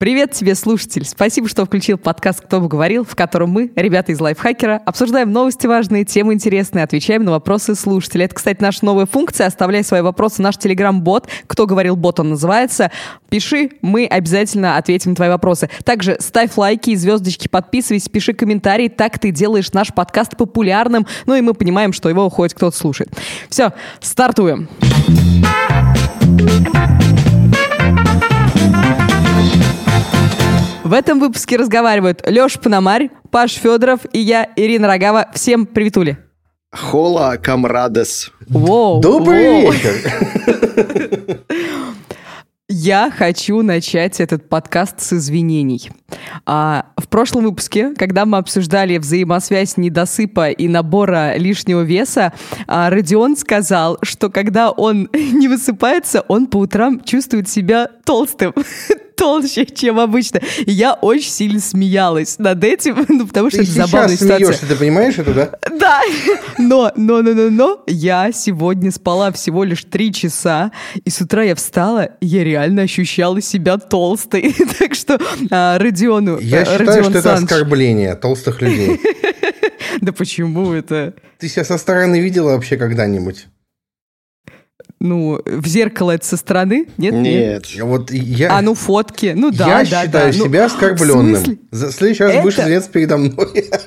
Привет тебе, слушатель! Спасибо, что включил подкаст «Кто бы говорил», в котором мы, ребята из Лайфхакера, обсуждаем новости важные, темы интересные, отвечаем на вопросы слушателей. Это, кстати, наша новая функция. Оставляй свои вопросы наш телеграм-бот. «Кто говорил бот» он называется. Пиши, мы обязательно ответим на твои вопросы. Также ставь лайки звездочки, подписывайся, пиши комментарии. Так ты делаешь наш подкаст популярным. Ну и мы понимаем, что его хоть кто-то слушает. Все, стартуем! В этом выпуске разговаривают Леша Пономарь, Паш Федоров и я, Ирина Рогава. Всем приветули. Хола, камрадес. Воу, Добрый воу. вечер. Я хочу начать этот подкаст с извинений. А, в прошлом выпуске, когда мы обсуждали взаимосвязь недосыпа и набора лишнего веса, а, Родион сказал, что когда он не высыпается, он по утрам чувствует себя толстым. толще, чем обычно. И я очень сильно смеялась над этим, ну, потому что Ты это забавная ситуация. смеешься, ты понимаешь это, да? Да, но, но, но, но, но, я сегодня спала всего лишь три часа, и с утра я встала, и я реально ощущала себя толстой. Так что а, Родиону... Я э, считаю, Родион что это Саныч- оскорбление толстых людей. Да почему это? Ты себя со стороны видела вообще когда-нибудь? Ну, в зеркало это со стороны? Нет? Нет. Вот я, А, ну фотки. Ну да, я да, считаю да. Ну, себя в оскорбленным. В следующий раз будешь Это- извиняться передо мной.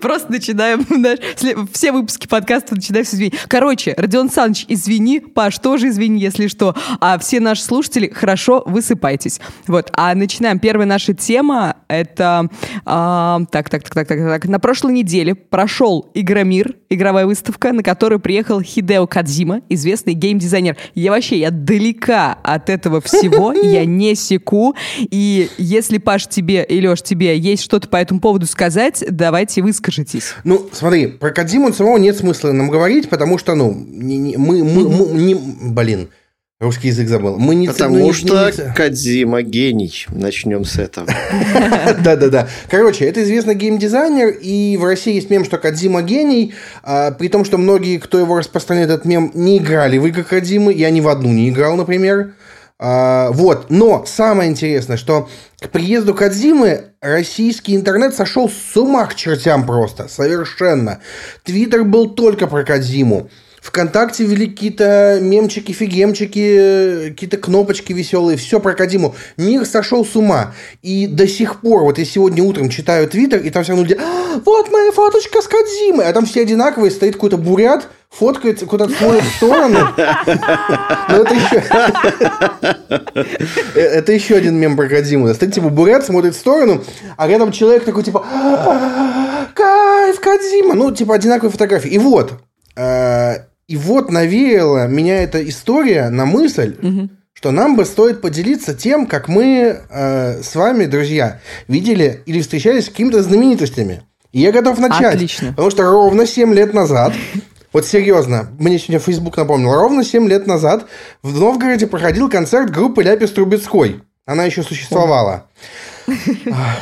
Просто начинаем сле- все выпуски подкаста начинаем с извинений. Короче, Родион Саныч, извини, Паш, тоже извини, если что. А все наши слушатели, хорошо, высыпайтесь. Вот, а начинаем. Первая наша тема — это... а, так, так, так, так, так, так. На прошлой неделе прошел Игромир, игровая выставка, на которую приехал Хидео Кадзима, известный геймдизайнер. Я вообще, я далека от этого всего, я не секу. И если, Паш, тебе и Леш, тебе есть что-то по этому поводу сказать, давайте выскажитесь. Ну, смотри, про Кодзиму самого нет смысла нам говорить, потому что, ну, не- не- мы, мы, мы- не, блин, русский язык забыл. Мы не... Потому ну, не- что не- Кадзима гений. Начнем с этого. Да-да-да. Короче, это известный геймдизайнер, и в России есть мем, что Кадзима гений, а, при том, что многие, кто его распространяет, этот мем, не играли в игры Кадзимы, я ни в одну не играл, например. А, вот, но самое интересное, что к приезду Кадзимы российский интернет сошел с ума к чертям просто, совершенно. Твиттер был только про Кадзиму. ВКонтакте вели какие-то мемчики, фигемчики, какие-то кнопочки веселые, все про Кадиму. Мир сошел с ума. И до сих пор, вот я сегодня утром читаю твиттер, и там все равно люди, «А, вот моя фоточка с Кадзимой, а там все одинаковые, стоит какой-то бурят, фоткается, куда-то смотрит в сторону. Ну, это еще... Э, Это еще один мем про Кадзиму. Стоит, типа, бурят, смотрит в сторону, а рядом человек такой, типа, «А, кайф, Кадзима. Ну, типа, одинаковые фотографии. И вот, э, и вот навеяла меня эта история на мысль, что нам бы стоит поделиться тем, как мы э, с вами, друзья, видели или встречались с какими-то знаменитостями. И я готов начать. Отлично. Потому что ровно 7 лет назад, вот серьезно, мне сегодня Facebook напомнил, ровно 7 лет назад в Новгороде проходил концерт группы Ляпис Трубецкой. Она еще существовала.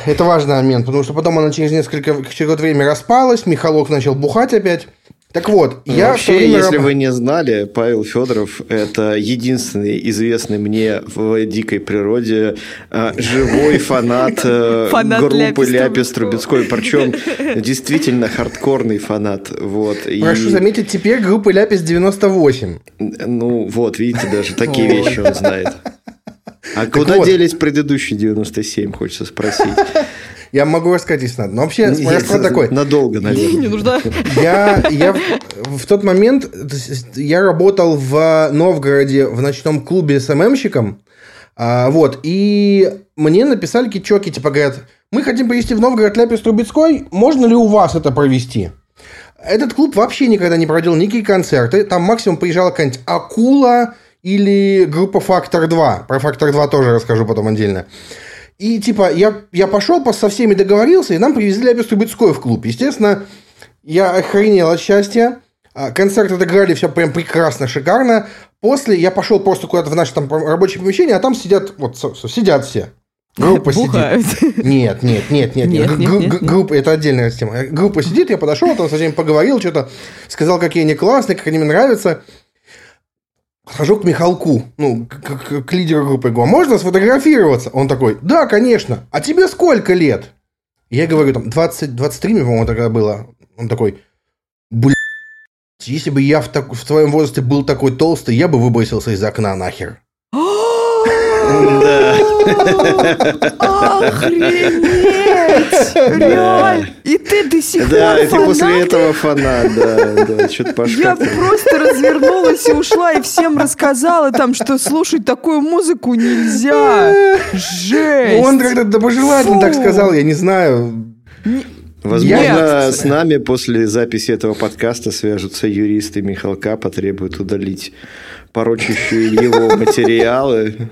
Это важный момент, потому что потом она через несколько через время распалась, Михалок начал бухать опять. Так вот, я Вообще, время если вы не знали, Павел Федоров – это единственный известный мне в дикой природе э, живой фанат, э, Фанат группы Ляпис Трубецкой. Причем действительно хардкорный фанат. Вот. И, прошу заметить, теперь группы Ляпис 98. Ну, вот, видите, даже такие вещи он знает. А куда вот. делись предыдущие 97, хочется спросить. Я могу рассказать, если надо. Но вообще, расклад такой. Надолго, Не наверное. нужно. Я, я в, в тот момент я работал в Новгороде в ночном клубе СММщиком. А, вот, и мне написали чуваки, типа, говорят, мы хотим привезти в Новгород Ляпис Трубецкой, можно ли у вас это провести? Этот клуб вообще никогда не проводил никакие концерты, там максимум приезжала какая-нибудь Акула или группа Фактор 2. Про Фактор 2 тоже расскажу потом отдельно. И типа я, я пошел, со всеми договорился, и нам привезли Ляпис Трубецкой в клуб. Естественно, я охренел от счастья. А, Концерт отыграли, все прям прекрасно, шикарно. После я пошел просто куда-то в наше там рабочее помещение, а там сидят, вот сидят все. Группа сидит. Бухают. Нет, нет, нет, нет, Нет, нет. нет, нет. Группа, это отдельная тема. Группа сидит, я подошел, там со всеми поговорил, что-то сказал, какие они классные, как они мне нравятся. Подхожу к Михалку, ну, к, к- к лидеру группы, говорю, можно сфотографироваться? Он такой, да, конечно. А тебе сколько лет? Я говорю, там, 20, 23 мне, по-моему, тогда было. Он такой, блядь, если бы я в, так- в твоем возрасте был такой толстый, я бы выбросился из окна нахер. Да. Охренеть! Реально! И ты до сих Да, пор и ты после этого фанат, да, да, что-то Я пошло. просто развернулась и ушла, и всем рассказала там, что слушать такую музыку нельзя. Жесть! Он как-то доброжелательно так сказал, я не знаю. Возможно, Нет. с нами после записи этого подкаста свяжутся юристы Михалка, потребуют удалить порочащие его материалы.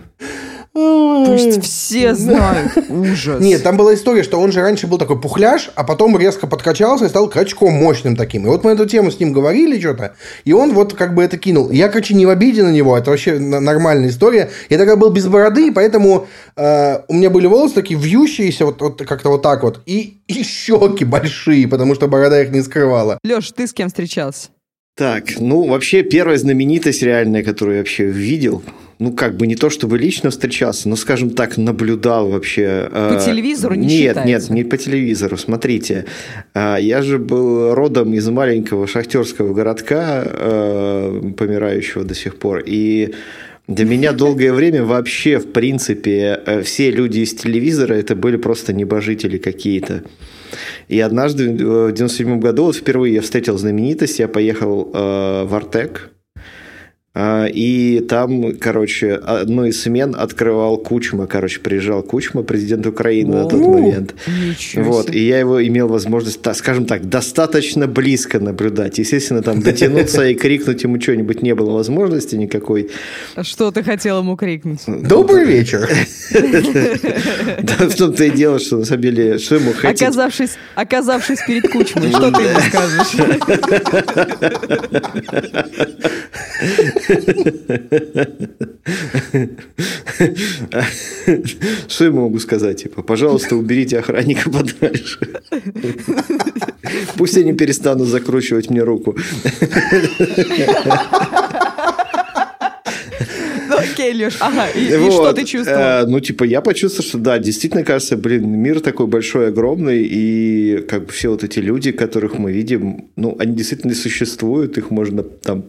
Пусть все знают. Ужас. Нет, там была история, что он же раньше был такой пухляж, а потом резко подкачался и стал качком мощным таким. И вот мы эту тему с ним говорили что-то, и он вот как бы это кинул. Я, короче, не в обиде на него, это вообще нормальная история. Я тогда был без бороды, поэтому э, у меня были волосы такие вьющиеся, вот, вот как-то вот так вот, и, и щеки большие, потому что борода их не скрывала. Леш, ты с кем встречался? Так, ну, вообще, первая знаменитость реальная, которую я вообще видел, ну, как бы не то, чтобы лично встречался, но, скажем так, наблюдал вообще. По э, телевизору не Нет, считается. нет, не по телевизору. Смотрите, э, я же был родом из маленького шахтерского городка, э, помирающего до сих пор, и для меня долгое время вообще, в принципе, все люди из телевизора это были просто небожители какие-то. И однажды э, в 97 году, вот впервые я встретил знаменитость, я поехал э, в Артек, и там, короче, одну из смен открывал Кучма, короче, приезжал Кучма, президент Украины на тот момент. Ничего Вот, и я его имел возможность, скажем так, достаточно близко наблюдать. Естественно, там дотянуться и крикнуть ему что-нибудь не было возможности никакой. Что ты хотел ему крикнуть? Добрый вечер. Да, в том-то и дело, что на самом деле, что ему хотеть? Оказавшись, оказавшись перед Кучмой, что ты ему скажешь? Что я могу сказать? Типа, пожалуйста, уберите охранника подальше. Пусть они перестанут закручивать мне руку. Окей, Леш, ага, и, и Вот, что ты чувствовал? э, ну, типа, я почувствовал, что да, действительно кажется, блин, мир такой большой, огромный, и как бы все вот эти люди, которых мы видим, ну, они действительно существуют, их можно там,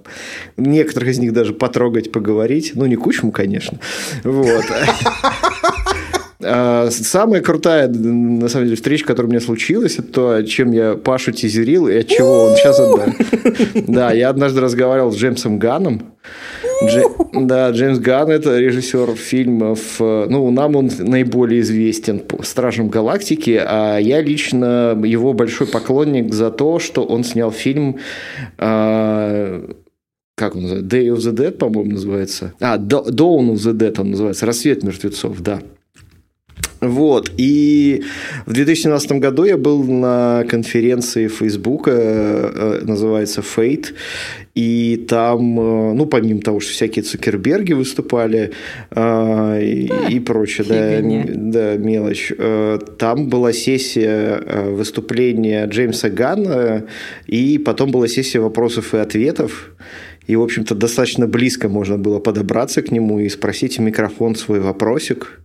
некоторых из них даже потрогать, поговорить, ну, не кучму, конечно, вот. А, Самая крутая, на самом деле, встреча, которая у меня случилась, это то, чем я Пашу тизерил, и от чего он сейчас... Да, да, я однажды разговаривал с Джеймсом Ганном. Дже- Да, Джеймс Ганн – это режиссер фильмов. э, Ну, нам он наиболее известен по «Стражам Галактики», а я лично его большой поклонник за то, что он снял фильм а, как он называется? Day of the Dead, по-моему, называется. А, Dawn of the Dead он называется. Рассвет мертвецов, да. Вот, и в 2017 году я был на конференции Фейсбука, э, называется Fate, и там, э, ну, помимо того, что всякие Цукерберги выступали э, и, и прочее, да, фигня. да, мелочь, э, там была сессия э, выступления Джеймса Ганна, и потом была сессия вопросов и ответов, и, в общем-то, достаточно близко можно было подобраться к нему и спросить в микрофон свой вопросик.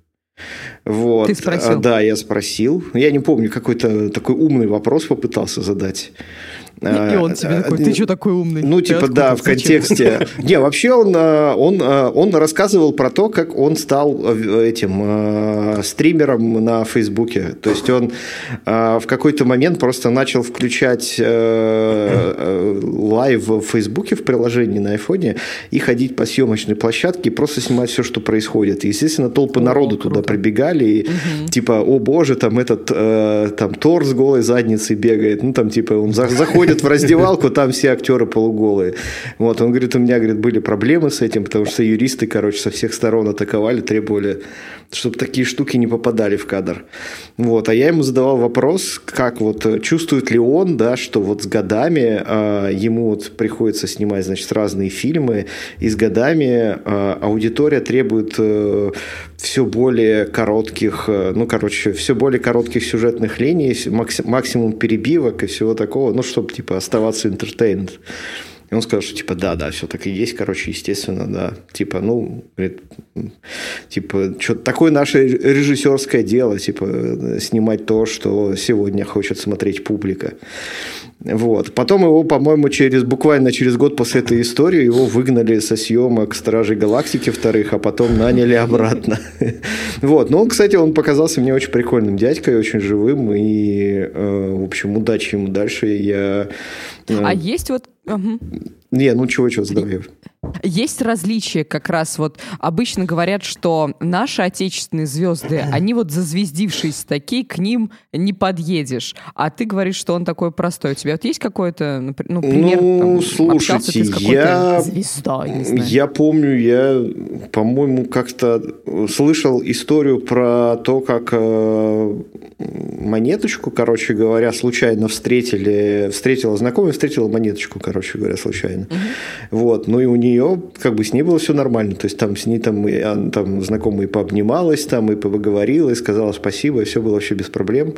Вот. Ты спросил? А, Да, я спросил. Я не помню, какой-то такой умный вопрос попытался задать. И он тебе такой, ты что такой умный? Ну, типа, да, в Зачем?» контексте. Не, вообще он, э, он, э, он рассказывал про то, как он стал э, этим стримером на Фейсбуке. То есть он в какой-то момент просто начал включать live в Фейсбуке в приложении на айфоне и ходить по съемочной площадке и просто снимать все, что происходит. И, естественно, толпы народу туда прибегали и типа, о боже, там этот там Тор с голой задницей бегает. Ну, там типа он за- заходит в раздевалку, там все актеры полуголые. Вот, он говорит, у меня, говорит, были проблемы с этим, потому что юристы, короче, со всех сторон атаковали, требовали, чтобы такие штуки не попадали в кадр. Вот, а я ему задавал вопрос, как вот э, чувствует ли он, да, что вот с годами э, ему вот приходится снимать, значит, разные фильмы, и с годами э, аудитория требует э, все более коротких, э, ну, короче, все более коротких сюжетных линий, макси- максимум перебивок и всего такого, ну, чтобы, типа, оставаться entertained. И он сказал, что типа, да, да, все так и есть, короче, естественно, да. Типа, ну, говорит, типа, что-то такое наше режиссерское дело, типа, снимать то, что сегодня хочет смотреть публика. Вот. Потом его, по-моему, через буквально через год после этой истории его выгнали со съемок Стражей Галактики вторых, а потом наняли обратно. Вот. Но, кстати, он показался мне очень прикольным дядькой, очень живым. И, э, в общем, удачи ему дальше. Я... Э, а есть вот... Не, ну чего-чего, задавай. Есть различия как раз вот обычно говорят, что наши отечественные звезды, они вот зазвездившиеся такие, к ним не подъедешь. А ты говоришь, что он такой простой. У тебя вот есть какой-то, ну, пример? Ну, там, слушайте, я... Звездой, я помню, я, по-моему, как-то слышал историю про то, как э, монеточку, короче говоря, случайно встретили, встретила знакомая, встретила монеточку, короче говоря, случайно. Угу. Вот, ну и у нее нее как бы с ней было все нормально. То есть там с ней там, и, там знакомая пообнималась, там и поговорила, и сказала спасибо, и все было вообще без проблем.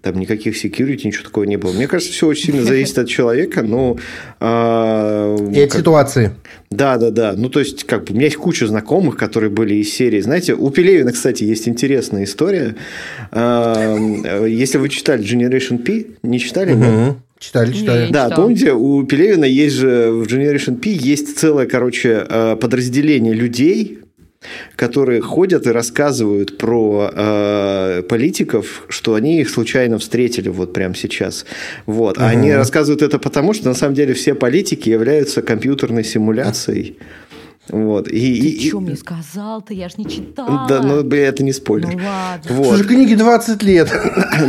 Там никаких security, ничего такого не было. Мне кажется, все очень сильно зависит от человека, но... А, и от как... ситуации. Да, да, да. Ну, то есть, как бы, у меня есть куча знакомых, которые были из серии. Знаете, у Пелевина, кстати, есть интересная история. А, если вы читали Generation P, не читали? Угу. Читали, читали. да, читал. помните, у Пелевина есть же в Generation P есть целое, короче, э, подразделение людей, которые ходят и рассказывают про э, политиков, что они их случайно встретили вот прямо сейчас. Вот. А угу. они рассказывают это потому, что на самом деле все политики являются компьютерной симуляцией. Вот. И, Ты и, что мне сказал-то? Я ж не читала. Да, ну, бля, это не спойлер. Ну, ладно. Вот. Слушай, книге 20 лет.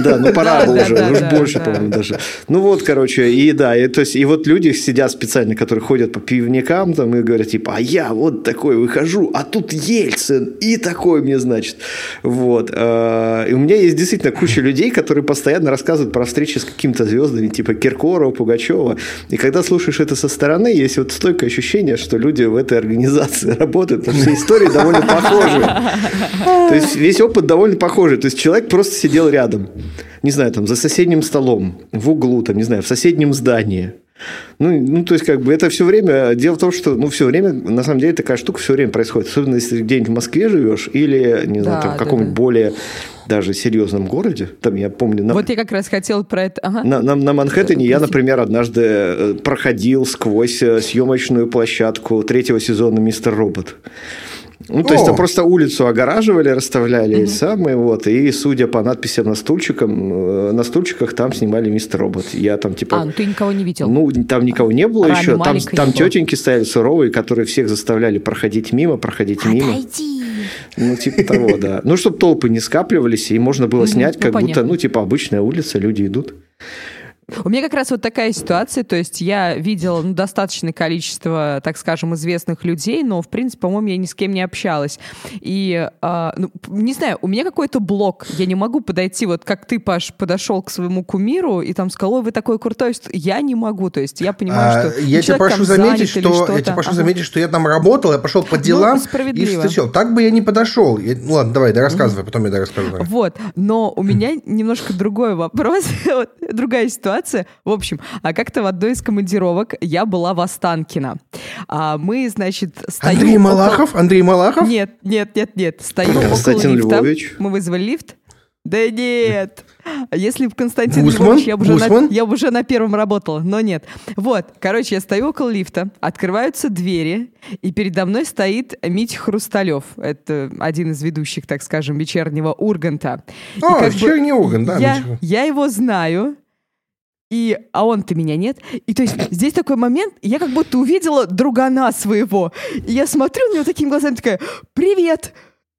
Да, ну пора бы уже, уж больше, по-моему, даже. Ну вот, короче, и да, и, то есть, и вот люди сидят специально, которые ходят по пивникам там и говорят, типа, а я вот такой выхожу, а тут Ельцин, и такой мне, значит. Вот. А, и у меня есть действительно куча людей, которые постоянно рассказывают про встречи с какими-то звездами, типа Киркорова, Пугачева. И когда слушаешь это со стороны, есть вот стойкое ощущение, что люди в этой организации организации работают, потому что истории довольно похожи. То есть весь опыт довольно похожий. То есть человек просто сидел рядом, не знаю, там за соседним столом, в углу, там, не знаю, в соседнем здании. Ну, ну, то есть, как бы это все время. Дело в том, что ну, все время, на самом деле, такая штука все время происходит. Особенно если где-нибудь в Москве живешь или, не знаю, да, там, в каком-нибудь да. более даже серьезном городе. Там я помню. На... Вот я как раз хотел про это. Ага. На, на, на Манхэттене я, например, однажды э, проходил сквозь э, съемочную площадку третьего сезона Мистер Робот. Ну, то О! есть там просто улицу огораживали, расставляли угу. самые вот, и судя по надписям на стульчикам, э, на стульчиках там снимали Мистер Робот. Я там типа. А, ну ты никого не видел? Ну там никого не было Рами еще. Там, там тетеньки стояли суровые, которые всех заставляли проходить мимо, проходить мимо. Отойди. Ну, типа того, да. Ну, чтобы толпы не скапливались, и можно было снять, ну, как будто, ну, типа, обычная улица, люди идут. У меня как раз вот такая ситуация, то есть я видела ну, достаточное количество, так скажем, известных людей, но, в принципе, по-моему, я ни с кем не общалась. И, э, ну, не знаю, у меня какой-то блок, я не могу подойти, вот как ты, Паш, подошел к своему кумиру и там сказал, ой, вы такой крутой, я не могу, то есть я понимаю, а, что... Я тебя прошу заметить, что, я тебя прошу ага. заметить, что я там работал, я пошел по ну, делам ну, и все. Так бы я не подошел. Я, ну ладно, давай, да рассказывай, потом я да расскажу. Вот, но у меня немножко другой вопрос, другая ситуация ситуация. В общем, а как-то в одной из командировок я была в Останкино. А мы, значит, стоим... Андрей около... Малахов? Андрей Малахов? Нет, нет, нет, нет. Стою Константин около лифта. Львович. Мы вызвали лифт. Да нет. Если бы Константин Гусман? Львович, я бы, уже на, я бы уже на первом работала, но нет. Вот, короче, я стою около лифта, открываются двери, и передо мной стоит Митя Хрусталев. Это один из ведущих, так скажем, вечернего Урганта. А, вечерний Ургант, да. Я, я его знаю, и, а он-то меня нет. И то есть здесь такой момент, я как будто увидела другана своего. И я смотрю на него такими глазами, такая, привет!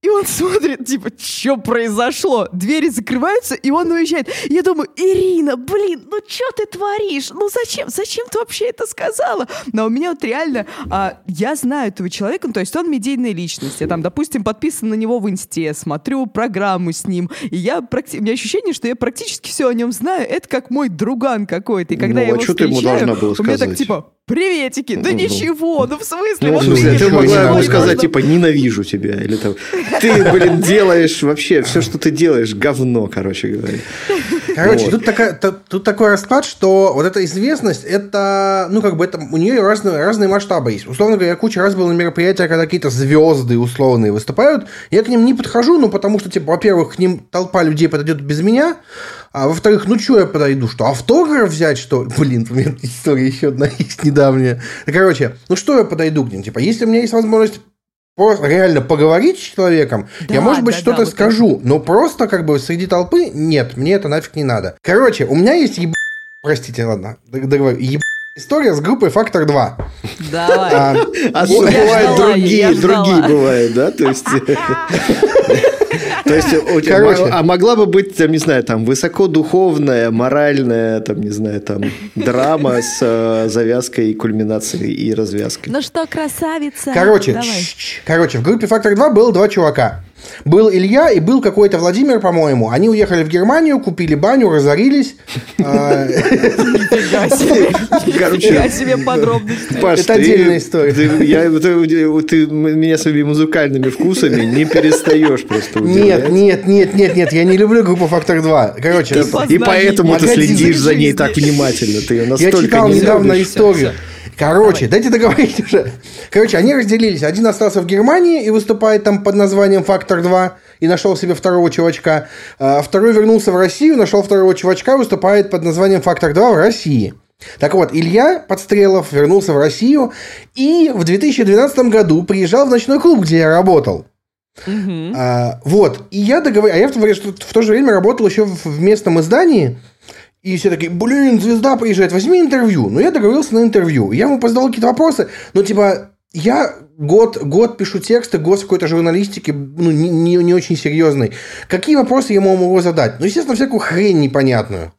И он смотрит, типа, что произошло? Двери закрываются, и он уезжает. я думаю, Ирина, блин, ну что ты творишь? Ну зачем? Зачем ты вообще это сказала? Но у меня вот реально, а, я знаю этого человека, ну, то есть он медийная личность. Я там, допустим, подписан на него в инсте, смотрю программу с ним, и я, практи... у меня ощущение, что я практически все о нем знаю. Это как мой друган какой-то. И когда ну, я его а что ты ему должна была сказать? у меня так, типа, приветики, да ничего, ну в смысле? Ну, вот в смысле, ты могла ему сказать, типа, ненавижу тебя. Или там, ты, блин, делаешь вообще, все, что ты делаешь, говно, короче говоря. Короче, Вот. тут, такая, та- тут такой расклад, что вот эта известность, это, ну, как бы, это, у нее разные, разные масштабы есть. Условно говоря, я куча раз был на мероприятиях, когда какие-то звезды условные выступают, я к ним не подхожу, ну, потому что, типа, во-первых, к ним толпа людей подойдет без меня, а во-вторых, ну, что я подойду, что, автограф взять, что ли? Блин, у меня история еще одна есть недавняя. Да, Короче, ну, что я подойду к ним? Типа, если у меня есть возможность просто реально поговорить с человеком, Да, я, может быть, да, что-то да, вот скажу, но просто как бы среди толпы нет, мне это нафиг не надо. Короче, у меня есть еб... Простите, ладно, дог- договорю. Еб... История с группой «Фактор 2». Давай. А, А бывают другие, другие бывают, да? То есть... То есть, Короче. а могла бы быть, там, не знаю, там, высокодуховная, моральная, там, не знаю, там, драма с э, завязкой, кульминацией и развязкой. Ну что, красавица? Короче, короче, в группе «Фактор 2» было два чувака. Был Илья и был какой-то Владимир, по-моему. Они уехали в Германию, купили баню, разорились. А. Короче, себе подробности. Это отдельная история. Ты, я- меня своими музыкальными вкусами не перестаешь просто Нет, нет, нет, нет, нет, я не люблю группу «Фактор 2». Короче, И поэтому ты следишь за ней так внимательно. Ты ее Я настолько читал не недавно историю. Короче, дайте договорить уже. Короче, они разделились. Один остался в Германии и выступает там под названием «Фактор 2» и нашел себе второго чувачка. А Второй вернулся в Россию, нашел второго чувачка, выступает под названием «Фактор 2» в России. Так вот, Илья Подстрелов вернулся в Россию и в 2012 году приезжал в ночной клуб, где я работал. А, вот. И я договорился. А я в что- в то же время работал еще в, в местном издании. И все такие, блин, звезда приезжает, возьми интервью. Ну, я договорился на интервью. Я ему задал какие-то вопросы. Ну, типа, я год, год пишу тексты, год какой-то журналистике, ну, не, не, не очень серьезный. Какие вопросы я ему могу задать? Ну, естественно, всякую хрень непонятную.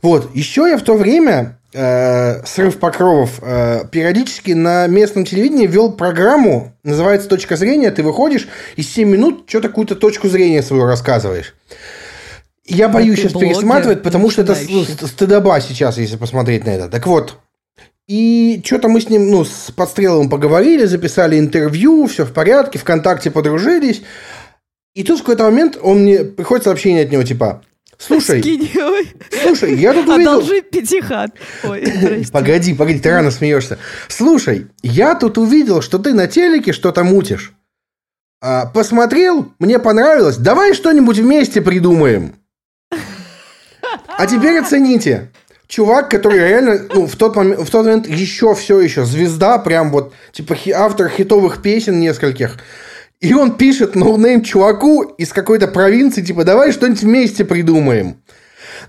Вот. Еще я в то время, э, срыв покровов, э, периодически на местном телевидении вел программу, называется «Точка зрения». Ты выходишь и 7 минут что-то какую-то точку зрения свою рассказываешь. Я боюсь сейчас блогер пересматривать, потому что это ст- стыдоба сейчас, если посмотреть на это. Так вот, и что-то мы с ним, ну, с Подстреловым поговорили, записали интервью, все в порядке, ВКонтакте подружились. И тут в какой-то момент он мне, приходит сообщение от него, типа, слушай, слушай, я тут увидел... Одолжи пятихат. Ой. Погоди, погоди, ты рано смеешься. Слушай, я тут увидел, что ты на телеке что-то мутишь. А, посмотрел, мне понравилось. Давай что-нибудь вместе придумаем. А теперь оцените. Чувак, который реально, ну, в тот момент, в тот момент еще все еще звезда, прям вот, типа автор хитовых песен нескольких. И он пишет no-name чуваку из какой-то провинции, типа, давай что-нибудь вместе придумаем.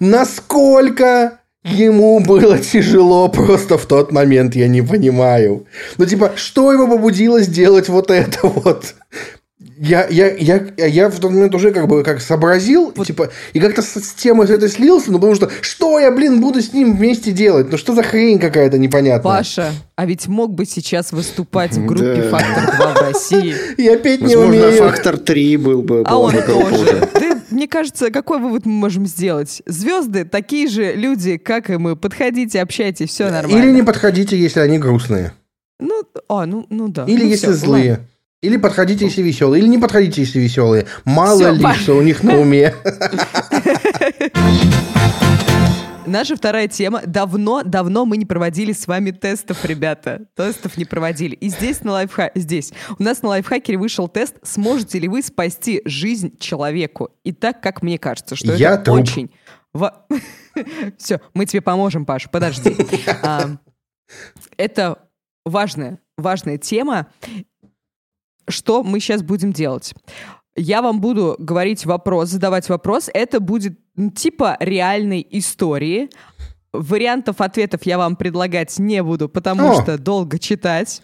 Насколько ему было тяжело просто в тот момент, я не понимаю. Ну, типа, что его побудило сделать вот это вот? Я, я, я, я в тот момент уже как бы как сообразил, типа, и как-то с, с темой с этой слился, ну, потому что, что я, блин, буду с ним вместе делать? Ну, что за хрень какая-то непонятная? Паша, а ведь мог бы сейчас выступать в группе Да. «Фактор 2» в России. Я петь не Возможно, умею. фактор 3 был бы. А он тоже. мне кажется, какой вывод мы можем сделать? Звезды такие же люди, как и мы. Подходите, общайтесь, все нормально. Или не подходите, если они грустные. Ну, а, ну, ну да. Или Ну если всё, злые. ладно. Или подходите, если веселые. Или не подходите, если веселые. Мало Всё, ли, Паш. что у них на уме. Наша вторая тема. Давно-давно мы не проводили с вами тестов, ребята. Тестов не проводили. И здесь на лайфхаке, здесь у нас на лайфхакере вышел тест, сможете ли вы спасти жизнь человеку. И так, как мне кажется, что Я это труп. очень... Все, мы тебе поможем, Паш, подожди. А, Это важная, важная тема. Что мы сейчас будем делать? Я вам буду говорить вопрос, задавать вопрос. Это будет типа реальной истории. Вариантов ответов я вам предлагать не буду, потому О. что долго читать.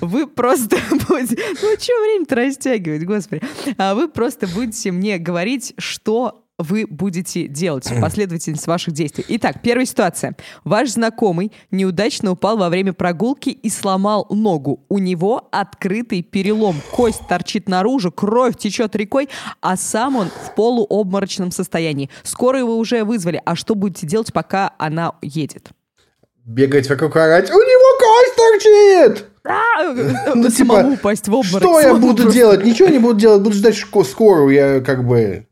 Вы просто будете... Ну, что время-то растягивать, господи. А Вы просто будете мне говорить, что вы будете делать, последовательность ваших действий. Итак, первая ситуация. Ваш знакомый неудачно упал во время прогулки и сломал ногу. У него открытый перелом. Кость торчит наружу, кровь течет рекой, а сам он в полуобморочном состоянии. Скоро его уже вызвали. А что будете делать, пока она едет? Бегать вокруг орать. У него кость торчит! А, Ну, Самому типа, упасть в обморок. Что я буду делать? Ничего не буду делать, буду ждать скорую, я как бы...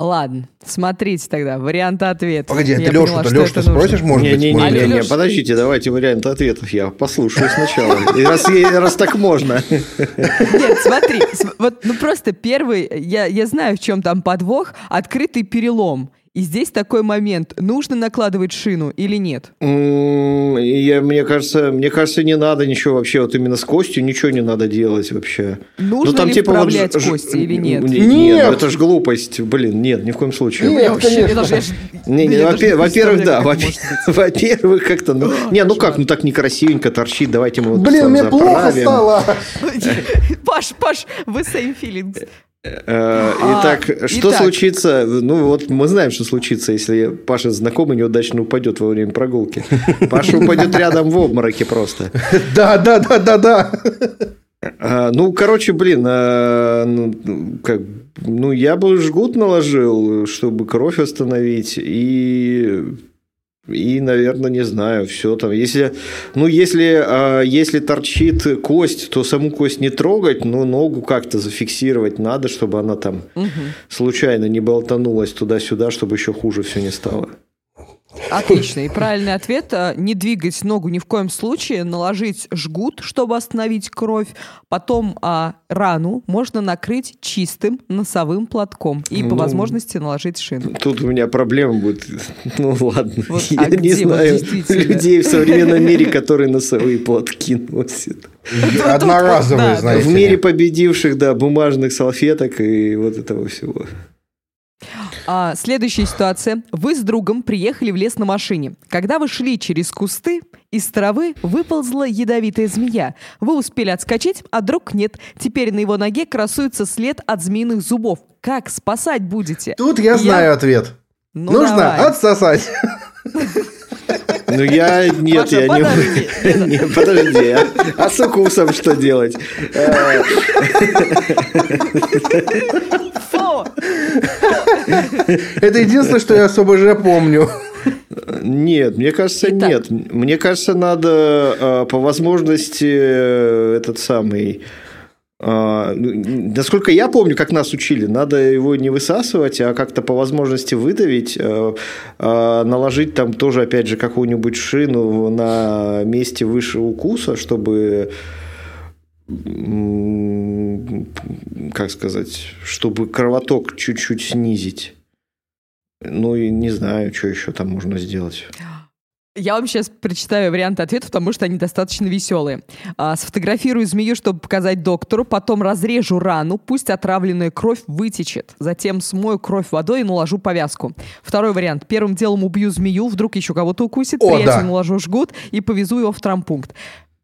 Ладно, смотрите тогда, варианты ответов. Погоди, а Я ты поняла, Лешу-то, что Лешу нужно. спросишь, может быть? А, Не-не-не, Лёш? подождите, давайте вариант ответов я послушаю сначала. И раз, так можно. Нет, смотри, см- вот, ну просто первый, я, я знаю, в чем там подвох, открытый перелом. И здесь такой момент, нужно накладывать шину или нет? М, Я, мне, кажется, мне кажется, не надо ничего вообще, вот именно с костью ничего не надо делать вообще. Нужно ли типа вот вправлять ж- ж- кости или нет? Не- Нет! Нет, ну это же глупость, блин, нет, ни в коем случае. Нет, вообще- конечно. Не, не, во-первых, да, во-первых, как-то, ну, не, ну как, ну так некрасивенько торчит, давайте мы вот Блин, там мне плохо стало. Паш, Паш, вы same feelings. Э, А, Итак, что итак. случится? Ну вот мы знаем, что случится, если Паша знакомый неудачно упадет во время прогулки. Паша упадет рядом в обмороке просто. Да, да, да, да, да. А, Ну, короче, блин, а, ну, как, ну, я бы жгут наложил, чтобы кровь остановить, и, и, наверное, не знаю, все там. Если, ну, если, а, если торчит кость, то саму кость не трогать, но ногу как-то зафиксировать надо, чтобы она там случайно не болтанулась туда-сюда, чтобы еще хуже все не стало. Отлично. И правильный ответ – не двигать ногу ни в коем случае, наложить жгут, чтобы остановить кровь. Потом а, рану можно накрыть чистым носовым платком и по Ну. возможности наложить шину. Тут у меня проблема будет. Ну ладно, Вот, я а не вот знаю действительно? людей в современном мире, которые носовые платки носят. Одноразовые, знаете. В мире победивших, да, бумажных салфеток и вот этого всего. А, следующая ситуация. Вы с другом приехали в лес на машине. Когда вы шли через кусты, из травы выползла ядовитая змея. Вы успели отскочить, а друг нет. Теперь на его ноге красуется след от змеиных зубов. Как спасать будете? Тут я Я- знаю ответ. Ну, Нужно давай. отсосать. Ну я, нет, Паша, я не... подожди. Не, подожди, а, а с укусом что делать? Э! Это единственное, что я особо же помню. Нет, мне кажется, Итак. нет. Мне кажется, надо э, по возможности э, этот самый... э, ну, Насколько я помню, как нас учили, надо его не высасывать, а как-то по возможности выдавить, э, э, наложить там тоже, опять же, какую-нибудь шину на месте выше укуса, чтобы как сказать, чтобы кровоток чуть-чуть снизить. Ну и не знаю, что еще там можно сделать. Я вам сейчас прочитаю варианты ответов, потому что они достаточно веселые. А, сфотографирую змею, чтобы показать доктору, потом разрежу рану, пусть отравленная кровь вытечет. Затем смою кровь водой и наложу повязку. Второй вариант. Первым делом убью змею, вдруг еще кого-то укусит. О, Третий да. наложу жгут и повезу его в травмпункт.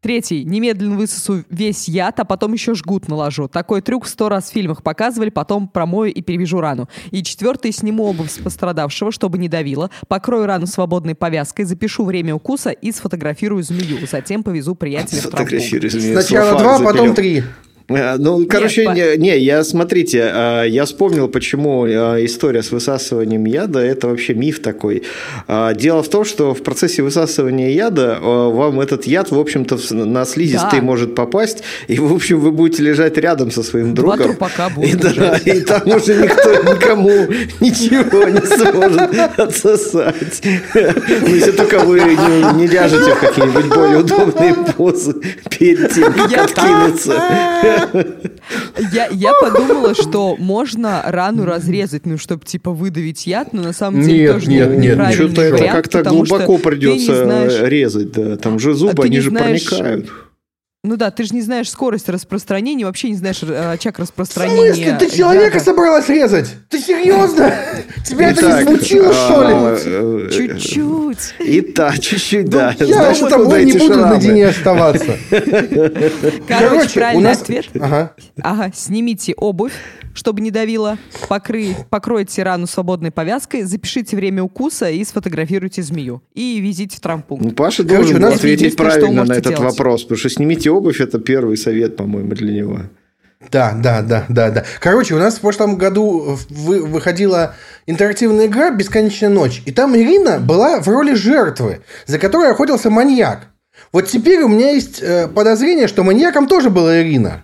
Третий. Немедленно высосу весь яд, а потом еще жгут наложу. Такой трюк сто раз в фильмах показывали, потом промою и перевяжу рану. И четвертый. Сниму обувь с пострадавшего, чтобы не давило. Покрою рану свободной повязкой, запишу время укуса и сфотографирую змею. Затем повезу приятеля в змею, Сначала два, потом три. А, Ну, короче, по- не, не, я, смотрите, а, я вспомнил, почему а, история с высасыванием яда – это вообще миф такой. Дело в том, что в процессе высасывания яда вам этот яд, в общем-то, на слизистый Да. может попасть, и, в общем, вы будете лежать рядом со своим Два другом. трупака будут и, да, и там уже никто никому ничего не сможет отсосать. Ну, если только вы не, не ляжете в какие-нибудь более удобные позы перед тем, как откинуться. Я, я подумала, что можно рану разрезать, ну, чтобы, типа, выдавить яд, но на самом деле Нет, тоже нет, не- нет, неправильный Что-то это как-то глубоко придется резать, да. Там же зубы, они же проникают. Ну да, ты же не знаешь скорость распространения, вообще не знаешь э, очаг В распространения. смысле? Ты человека собралась резать? Ты серьезно? Тебя это не смутило, что ли? а, э, Чуть-чуть. Итак, чуть-чуть, да. Я Знаешь, с тобой не буду шрамы? наедине оставаться. Короче, правильный ответ. Ага. Ага, снимите обувь, чтобы не давило, покры, покройте рану свободной повязкой, запишите время укуса и сфотографируйте змею. И везите в травмпункт. Ну, Паша Короче, должен у нас ответить правильно на этот делать. вопрос, потому что снимите обувь, это первый совет, по-моему, для него. Да, да, да, да, да. Короче, у нас в прошлом году вы, выходила интерактивная игра «Бесконечная ночь», и там Ирина была в роли жертвы, за которой охотился маньяк. Вот теперь у меня есть э, подозрение, что маньяком тоже была Ирина.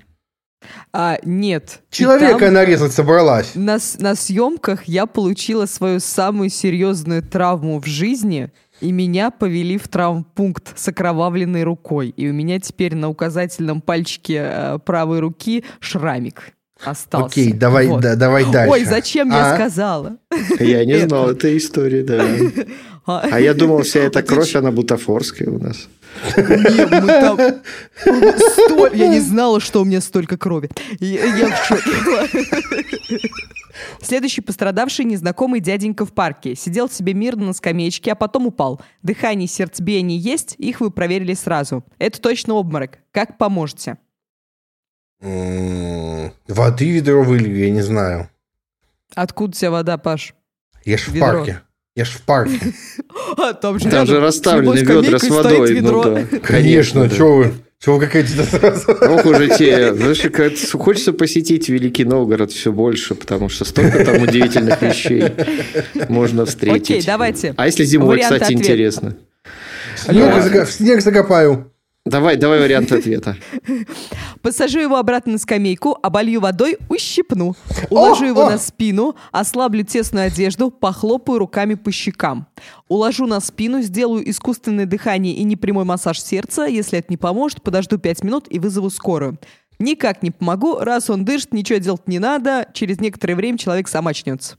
А, нет. Человека там, нарезать собралась. На, на съемках я получила свою самую серьезную травму в жизни, и меня повели в травмпункт с окровавленной рукой. И у меня теперь на указательном пальчике э, правой руки шрамик остался. Окей, давай, вот. да, давай дальше. Ой, зачем а? я сказала? Я не знал этой истории, да. А, а я думал, вся эта кровь, она бутафорская у нас. Нет, мы там... Я не знала, что у меня столько крови. Я в шоке. Следующий пострадавший незнакомый дяденька в парке. Сидел себе мирно на скамеечке, а потом упал. Дыхание, сердцебиение есть, их вы проверили сразу. Это точно обморок. Как поможете? Воды ведро вылью, я не знаю. Откуда у тебя вода, Паш? Я ж в парке. Я ж в парке. А, там же, там же расставлены ведра с водой. Ну, да. Конечно, да. что вы? Чего вы какая-то сразу? Ох уже те. Знаешь, хочется посетить Великий Новгород все больше, потому что столько там удивительных вещей можно встретить. Окей, давайте. А если зимой, кстати, ответ. интересно? Снег, в снег закопаю. Давай, давай вариант ответа. Посажу его обратно на скамейку, оболью водой, ущипну. Уложу его на спину, ослаблю тесную одежду, похлопаю руками по щекам. Уложу на спину, сделаю искусственное дыхание и непрямой массаж сердца. Если это не поможет, подожду 5 минут и вызову скорую. Никак не помогу. Раз он дышит, ничего делать не надо. Через некоторое время человек сам очнется.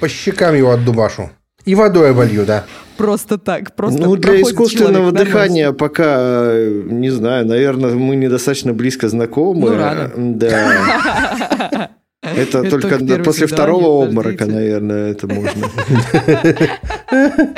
По щекам его отдубашу. И водой оболью, да. Просто так. Просто ну, для искусственного дыхания пока, не знаю, наверное, мы недостаточно близко знакомы. Ну, рано. Да. Это, это только, только после второго обморока, наверное, это можно.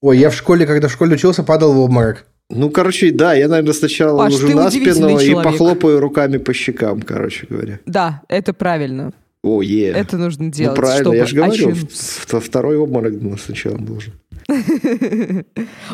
Ой, я в школе, когда в школе учился, падал в обморок. Ну, короче, да, я, наверное, сначала Паш, ложу на спину и похлопаю руками по щекам, короче говоря. Да, это правильно. О, е. Это нужно делать. Ну, правильно, я же говорю, очин... второй обморок сначала должен.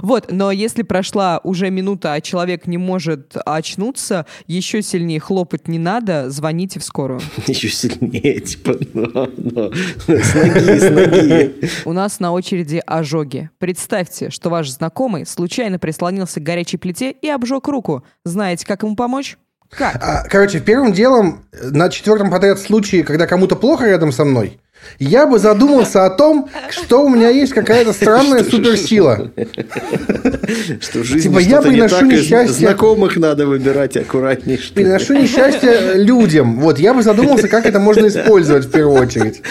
Вот, но если прошла уже минута, а человек не может очнуться, еще сильнее хлопать не надо, звоните в скорую. Еще сильнее, типа, но, но, с ноги, с ноги. У нас на очереди ожоги. Представьте, что ваш знакомый случайно прислонился к горячей плите и обжег руку. Знаете, как ему помочь? Как? А, короче, первым делом, на четвертом подряд случае, когда кому-то плохо рядом со мной, я бы задумался о том, что у меня есть какая-то странная суперсила. Что в жизни типа, я приношу не несчастье... Знакомых надо выбирать аккуратнее. Приношу несчастье людям. Вот, я бы задумался, как это можно использовать в первую очередь.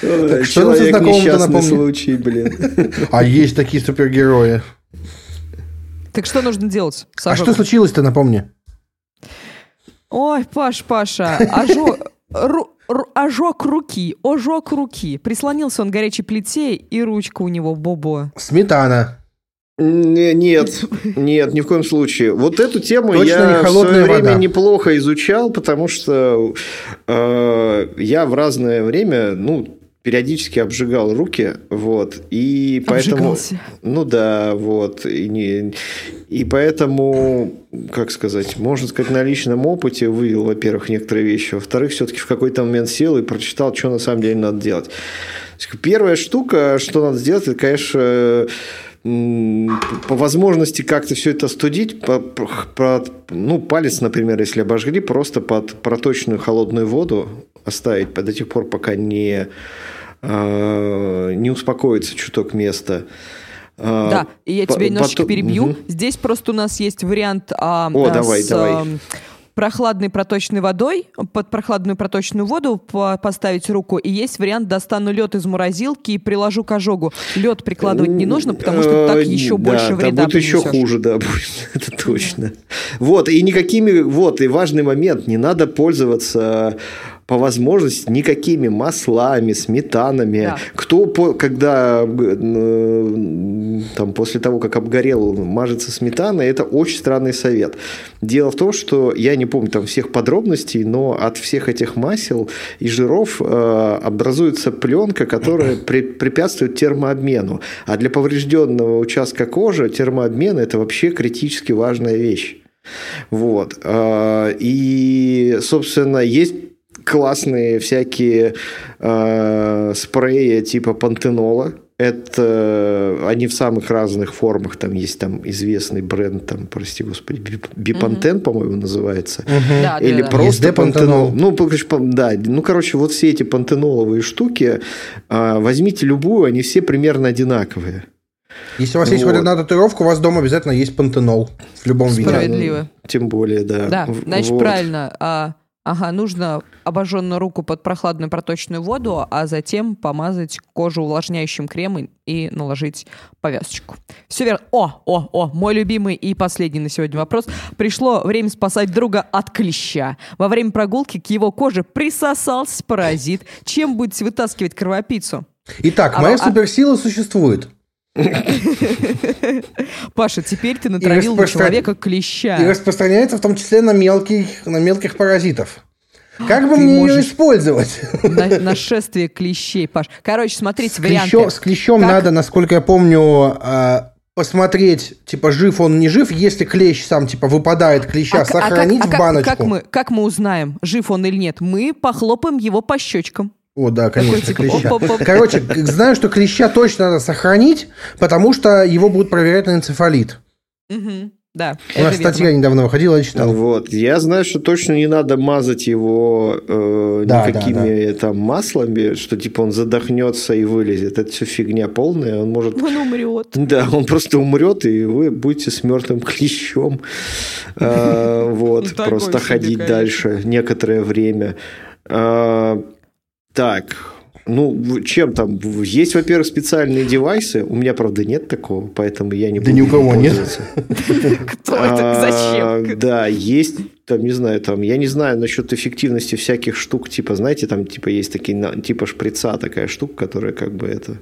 Так, что Человек несчастный случай, блин. А есть такие супергерои. Так что нужно делать? А что случилось-то, напомни? Ой, Паш, Паша, ожог, ру, ру, ожог руки, ожог руки. Прислонился он к горячей плите, и ручка у него бобо. Сметана. Нет, нет, ни в коем случае. Вот эту тему Точно я в свое время вода. неплохо изучал, потому что э, я в разное время, ну, периодически обжигал руки, вот, и поэтому... Ну да, вот, и, не, и поэтому, как сказать, можно сказать, на личном опыте вывел, во-первых, некоторые вещи, во-вторых, все-таки в какой-то момент сел и прочитал, что на самом деле надо делать. Первая штука, что надо сделать, это, конечно, по возможности как-то все это остудить, по, по, ну, палец, например, если обожгли, просто под проточную холодную воду оставить до тех пор, пока не не успокоится чуток места. Э, да, и я тебя немножечко Потом... перебью. Угу. Здесь просто у нас есть вариант а, О, а, давай, с давай. прохладной проточной водой, под прохладную проточную воду поставить руку, и есть вариант достану лед из морозилки и приложу к ожогу. Лед прикладывать не нужно, потому что так еще да, больше вреда будет еще хуже, да, будет, это точно. Вот, и никакими, вот, и важный момент, не надо пользоваться по возможности никакими маслами, сметанами. Да. Кто, когда э, там, после того, как обгорел, мажется сметана, это очень странный совет. Дело в том, что я не помню там всех подробностей, но от всех этих масел и жиров э, образуется пленка, которая при, препятствует термообмену. А для поврежденного участка кожи термообмен – это вообще критически важная вещь. Вот. А, и, собственно, есть классные всякие э, спреи типа пантенола. Это они в самых разных формах. Там есть там известный бренд, там, прости господи, Бипантен, mm-hmm. по-моему, называется. Mm-hmm. Да, Или да, просто пантенол. Ну, да, ну, короче, вот все эти пантеноловые штуки, э, возьмите любую, они все примерно одинаковые. Если у вас вот. есть хоть одна татуировка, у вас дома обязательно есть пантенол в любом виде. Справедливо. Тем более, да. Да, значит, вот. правильно. А, ага, нужно обожженную руку под прохладную проточную воду, а затем помазать кожу увлажняющим кремом и наложить повязочку. Все верно. О, о, о, мой любимый и последний на сегодня вопрос. Пришло время спасать друга от клеща. Во время прогулки к его коже присосался паразит. Чем будете вытаскивать кровопийцу? Итак, а, моя а... суперсила существует. Паша, теперь ты натравил на человека клеща. И распространяется в том числе на, мелких, на мелких паразитов. Как бы мне ее использовать? На, нашествие клещей, Паш. Короче, смотрите, с варианты. Клещом, с клещом как... надо, насколько я помню, а, посмотреть, типа, жив он, не жив. Если клещ сам, типа, выпадает клеща, а, сохранить а как, в баночку. Как, как, мы, как мы узнаем, жив он или нет? Мы похлопаем его по щечкам. О, да, конечно, клеща. Короче, знаю, что клеща точно надо сохранить, потому что его будут проверять на энцефалит. Да, У нас статья недавно выходила, я читал. Вот. Я знаю, что точно не надо мазать его э, да, никакими да, да. там маслами, что типа он задохнется и вылезет. Это все фигня полная. Он может... Он умрет. Да, он просто умрет, и вы будете с мертвым клещом. Э, вот, просто ходить дальше некоторое время. Так, ну, чем там? Есть, во-первых, специальные девайсы. У меня, правда, нет такого, поэтому я не буду Да ни у кого нет. Кто это? А, Зачем? Да, есть, там, не знаю, там, я не знаю насчет эффективности всяких штук, типа, знаете, там, типа, есть такие, типа, шприца такая штука, которая как бы это,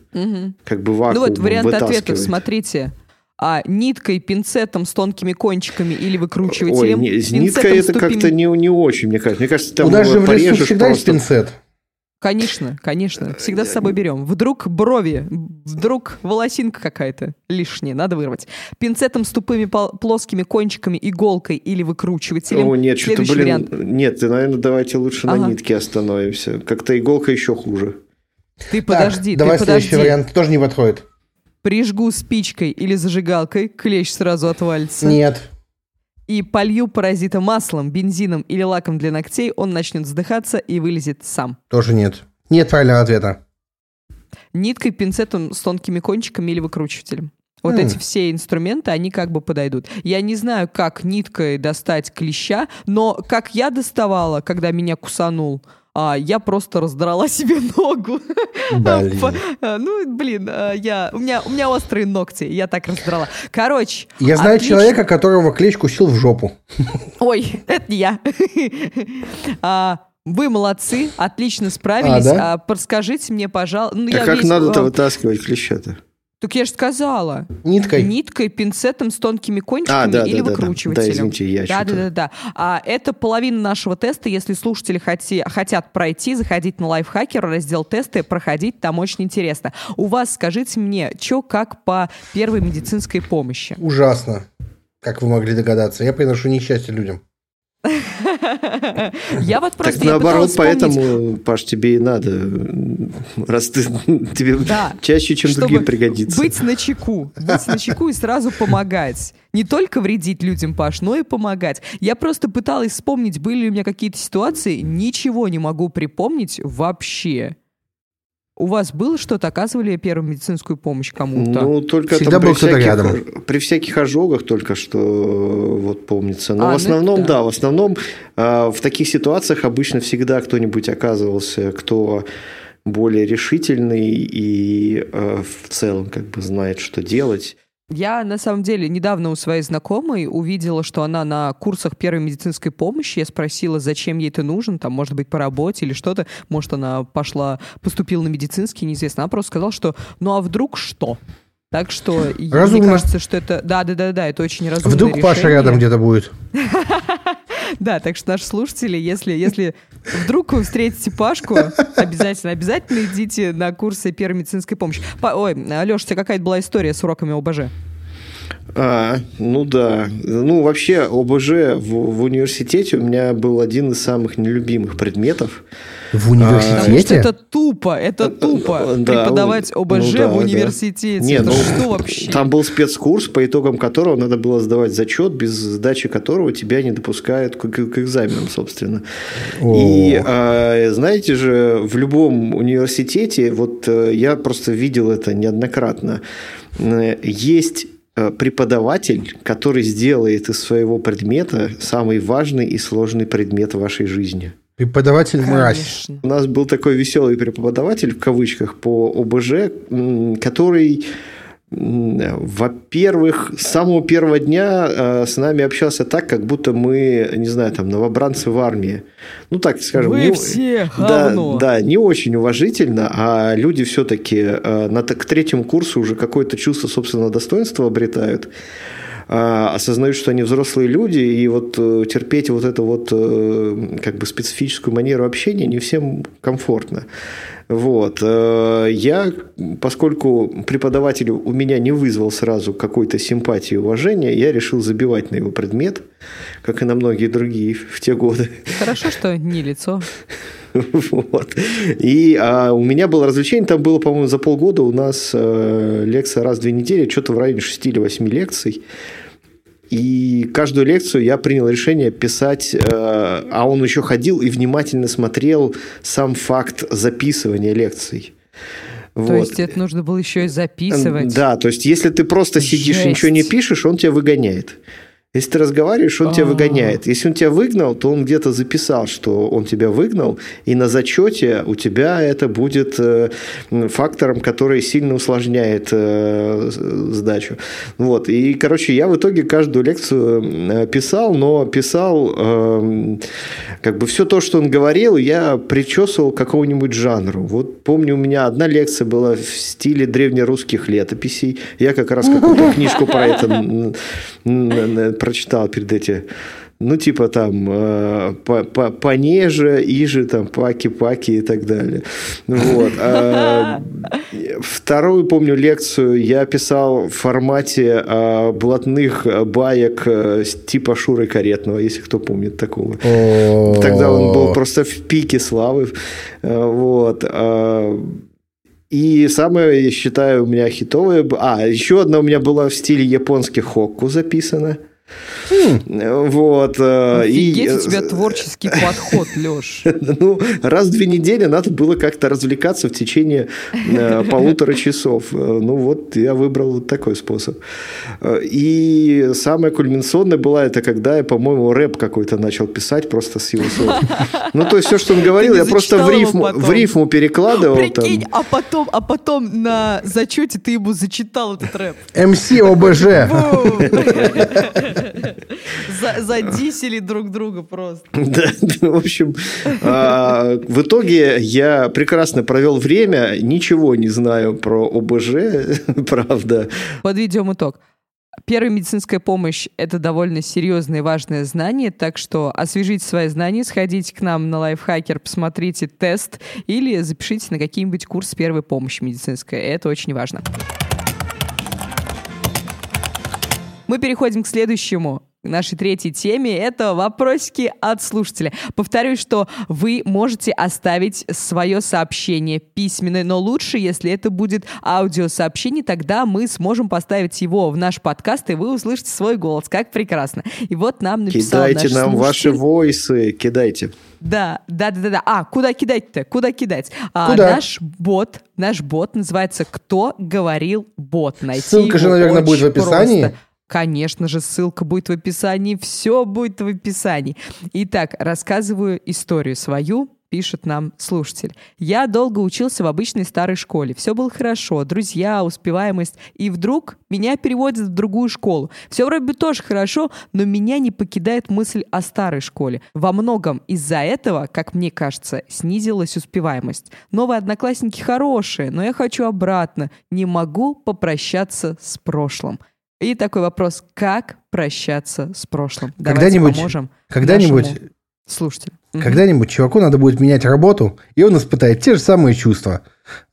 как бы вакуум Ну вот вариант ответа, смотрите а ниткой, пинцетом с тонкими кончиками или выкручивателем. Ой, не, ниткой это как-то не, не очень, мне кажется. Мне кажется, там У нас же в лесу всегда просто... есть пинцет. Конечно, конечно. Всегда с собой берем. Вдруг брови, вдруг волосинка какая-то лишняя, надо вырвать. Пинцетом с тупыми плоскими кончиками, иголкой или выкручивателем. О, нет, что-то, блин, вариант. нет, наверное, давайте лучше ага. на нитке остановимся. Как-то иголка еще хуже. Ты подожди, так, давай ты следующий подожди. вариант тоже не подходит. Прижгу спичкой или зажигалкой, клещ сразу отвалится. Нет и полью паразита маслом, бензином или лаком для ногтей, он начнет вздыхаться и вылезет сам. Тоже нет. Нет правильного ответа. Ниткой, пинцетом с тонкими кончиками или выкручивателем. Вот mm. эти все инструменты, они как бы подойдут. Я не знаю, как ниткой достать клеща, но как я доставала, когда меня кусанул, а, я просто раздрала себе ногу. Блин. А, ну, блин, а, я, у, меня, у меня острые ногти, я так раздрала. Короче. Я знаю отлично. человека, которого клещ кусил в жопу. Ой, это не я. а, вы молодцы, отлично справились. А, да? а, подскажите мне, пожалуйста. Ну, а как весь... надо-то вытаскивать клеща-то? Так я же сказала. Ниткой? Ниткой, пинцетом с тонкими кончиками а, да, или да, выкручивателем. Да, да, извините, я да, да, да, да. А это половина нашего теста. Если слушатели хоти, хотят пройти, заходить на лайфхакер, раздел тесты, проходить, там очень интересно. У вас, скажите мне, что как по первой медицинской помощи? Ужасно, как вы могли догадаться. Я приношу несчастье людям. Я вот просто... Так наоборот, поэтому, Паш, тебе и надо, раз ты тебе чаще, чем другим пригодится. быть на чеку, быть на чеку и сразу помогать. Не только вредить людям, Паш, но и помогать. Я просто пыталась вспомнить, были ли у меня какие-то ситуации, ничего не могу припомнить вообще. У вас было что-то? Оказывали первую медицинскую помощь кому-то? Ну, только Всегда там был кто-то рядом. При всяких ожогах только что вот помнится. Но а, в ну основном, ну, да. да, в основном э, в таких ситуациях обычно всегда кто-нибудь оказывался, кто более решительный и э, в целом как бы знает, что делать. Я, на самом деле, недавно у своей знакомой увидела, что она на курсах первой медицинской помощи. Я спросила, зачем ей это нужен, там, может быть, по работе или что-то. Может, она пошла, поступила на медицинский, неизвестно. Она просто сказала, что ну а вдруг что? Так что Разумно. мне кажется, что это... Да, да, да, да, это очень разумно. Вдруг решение. Паша рядом где-то будет. Да, так что наши слушатели, если, если вдруг вы встретите Пашку, обязательно, обязательно идите на курсы первой медицинской помощи. Ой, Алеша, у тебя какая-то была история с уроками ОБЖ? А, ну да. Ну, вообще, ОБЖ в, в университете у меня был один из самых нелюбимых предметов. В университете? Потому что это тупо, это тупо да, преподавать ОБЖ ну, да, в университете. Да. Нет, это ну, что вообще? Там был спецкурс, по итогам которого надо было сдавать зачет, без сдачи которого тебя не допускают к, к экзаменам, собственно. О. И а, знаете же, в любом университете, вот э, я просто видел это неоднократно, э, есть э, преподаватель, который сделает из своего предмета самый важный и сложный предмет в вашей жизни. Преподаватель мразь. У нас был такой веселый преподаватель, в кавычках, по ОБЖ, который во-первых, с самого первого дня э, с нами общался так, как будто мы, не знаю, там, новобранцы в армии. Ну, так скажем. Вы не, все да, да, не очень уважительно, а люди все-таки э, на, к третьему курсу уже какое-то чувство собственного достоинства обретают. А, осознают, что они взрослые люди, и вот э, терпеть вот эту вот э, как бы специфическую манеру общения не всем комфортно. Вот. Э, я, поскольку преподаватель у меня не вызвал сразу какой-то симпатии и уважения, я решил забивать на его предмет, как и на многие другие в те годы. Хорошо, что не лицо. Вот. И а, у меня было развлечение, там было, по-моему, за полгода у нас э, лекция раз в две недели, что-то в районе 6 или 8 лекций. И каждую лекцию я принял решение писать, э, а он еще ходил и внимательно смотрел сам факт записывания лекций. То вот. есть это нужно было еще и записывать? Да, то есть если ты просто сидишь Жесть. и ничего не пишешь, он тебя выгоняет. Если ты разговариваешь, он тебя выгоняет. Если он тебя выгнал, то он где-то записал, что он тебя выгнал, и на зачете у тебя это будет э, фактором, который сильно усложняет э, сдачу. Вот. И, короче, я в итоге каждую лекцию э, писал, но писал эм, как бы все то, что он говорил, я причесывал к какому-нибудь жанру. Вот помню, у меня одна лекция была в стиле древнерусских летописей. Я как раз какую-то книжку про это прочитал перед этим. Ну, типа там э, по, по, понеже, иже, там, паки-паки и так далее. Вот. А, вторую, помню, лекцию я писал в формате а, блатных баек э, типа Шуры Каретного, если кто помнит такого. Тогда он был просто в пике славы. Э, вот. А, и самое, я считаю, у меня хитовое... А, еще одна у меня была в стиле японских хокку записана. Хм. Вот. Э, Офигеть, и... у тебя творческий подход, Леш. Ну, раз в две недели надо было как-то развлекаться в течение э, полутора часов. Э, ну, вот я выбрал вот такой способ. И самое кульминационное было это, когда я, по-моему, рэп какой-то начал писать просто с его слов. Ну, то есть, все, что он говорил, я просто в рифму, в рифму перекладывал. Прикинь, там. а потом, а потом на зачете ты ему зачитал этот рэп. МС ОБЖ. Задисели друг друга просто. Да, в общем, а, в итоге я прекрасно провел время, ничего не знаю про ОБЖ, правда. Подведем итог. Первая медицинская помощь – это довольно серьезное и важное знание, так что освежите свои знания, сходите к нам на лайфхакер, посмотрите тест или запишите на какие-нибудь курсы первой помощи медицинской. Это очень важно. Мы переходим к следующему нашей третьей теме. Это вопросики от слушателя. Повторюсь, что вы можете оставить свое сообщение письменное, но лучше, если это будет аудиосообщение, тогда мы сможем поставить его в наш подкаст, и вы услышите свой голос. Как прекрасно. И вот нам написал Кидайте наш нам слушатель. ваши войсы, кидайте. Да, да, да, да, да. А, куда кидать-то? Куда кидать? А, куда? Наш бот, наш бот называется «Кто говорил бот». Найти Ссылка же, наверное, будет в описании. Просто. Конечно же, ссылка будет в описании, все будет в описании. Итак, рассказываю историю свою, пишет нам слушатель. Я долго учился в обычной старой школе. Все было хорошо, друзья, успеваемость. И вдруг меня переводят в другую школу. Все вроде бы тоже хорошо, но меня не покидает мысль о старой школе. Во многом из-за этого, как мне кажется, снизилась успеваемость. Новые одноклассники хорошие, но я хочу обратно. Не могу попрощаться с прошлым. И такой вопрос, как прощаться с прошлым? Когда-нибудь, поможем когда-нибудь, слушателю. Когда-нибудь чуваку надо будет менять работу, и он испытает те же самые чувства.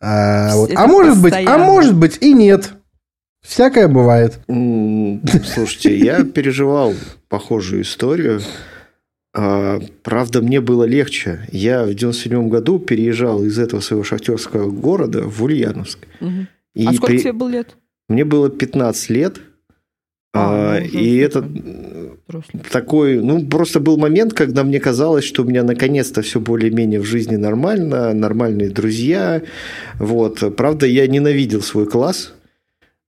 А, вот. а может быть, а может быть и нет. Всякое бывает. Слушайте, я переживал похожую историю. А, правда, мне было легче. Я в 97 году переезжал из этого своего шахтерского города в Ульяновск. Угу. И а сколько при... тебе было лет? Мне было 15 лет. А, а, ну, и это взрослый. такой, ну, просто был момент, когда мне казалось, что у меня наконец-то все более-менее в жизни нормально, нормальные друзья. Вот. Правда, я ненавидел свой класс.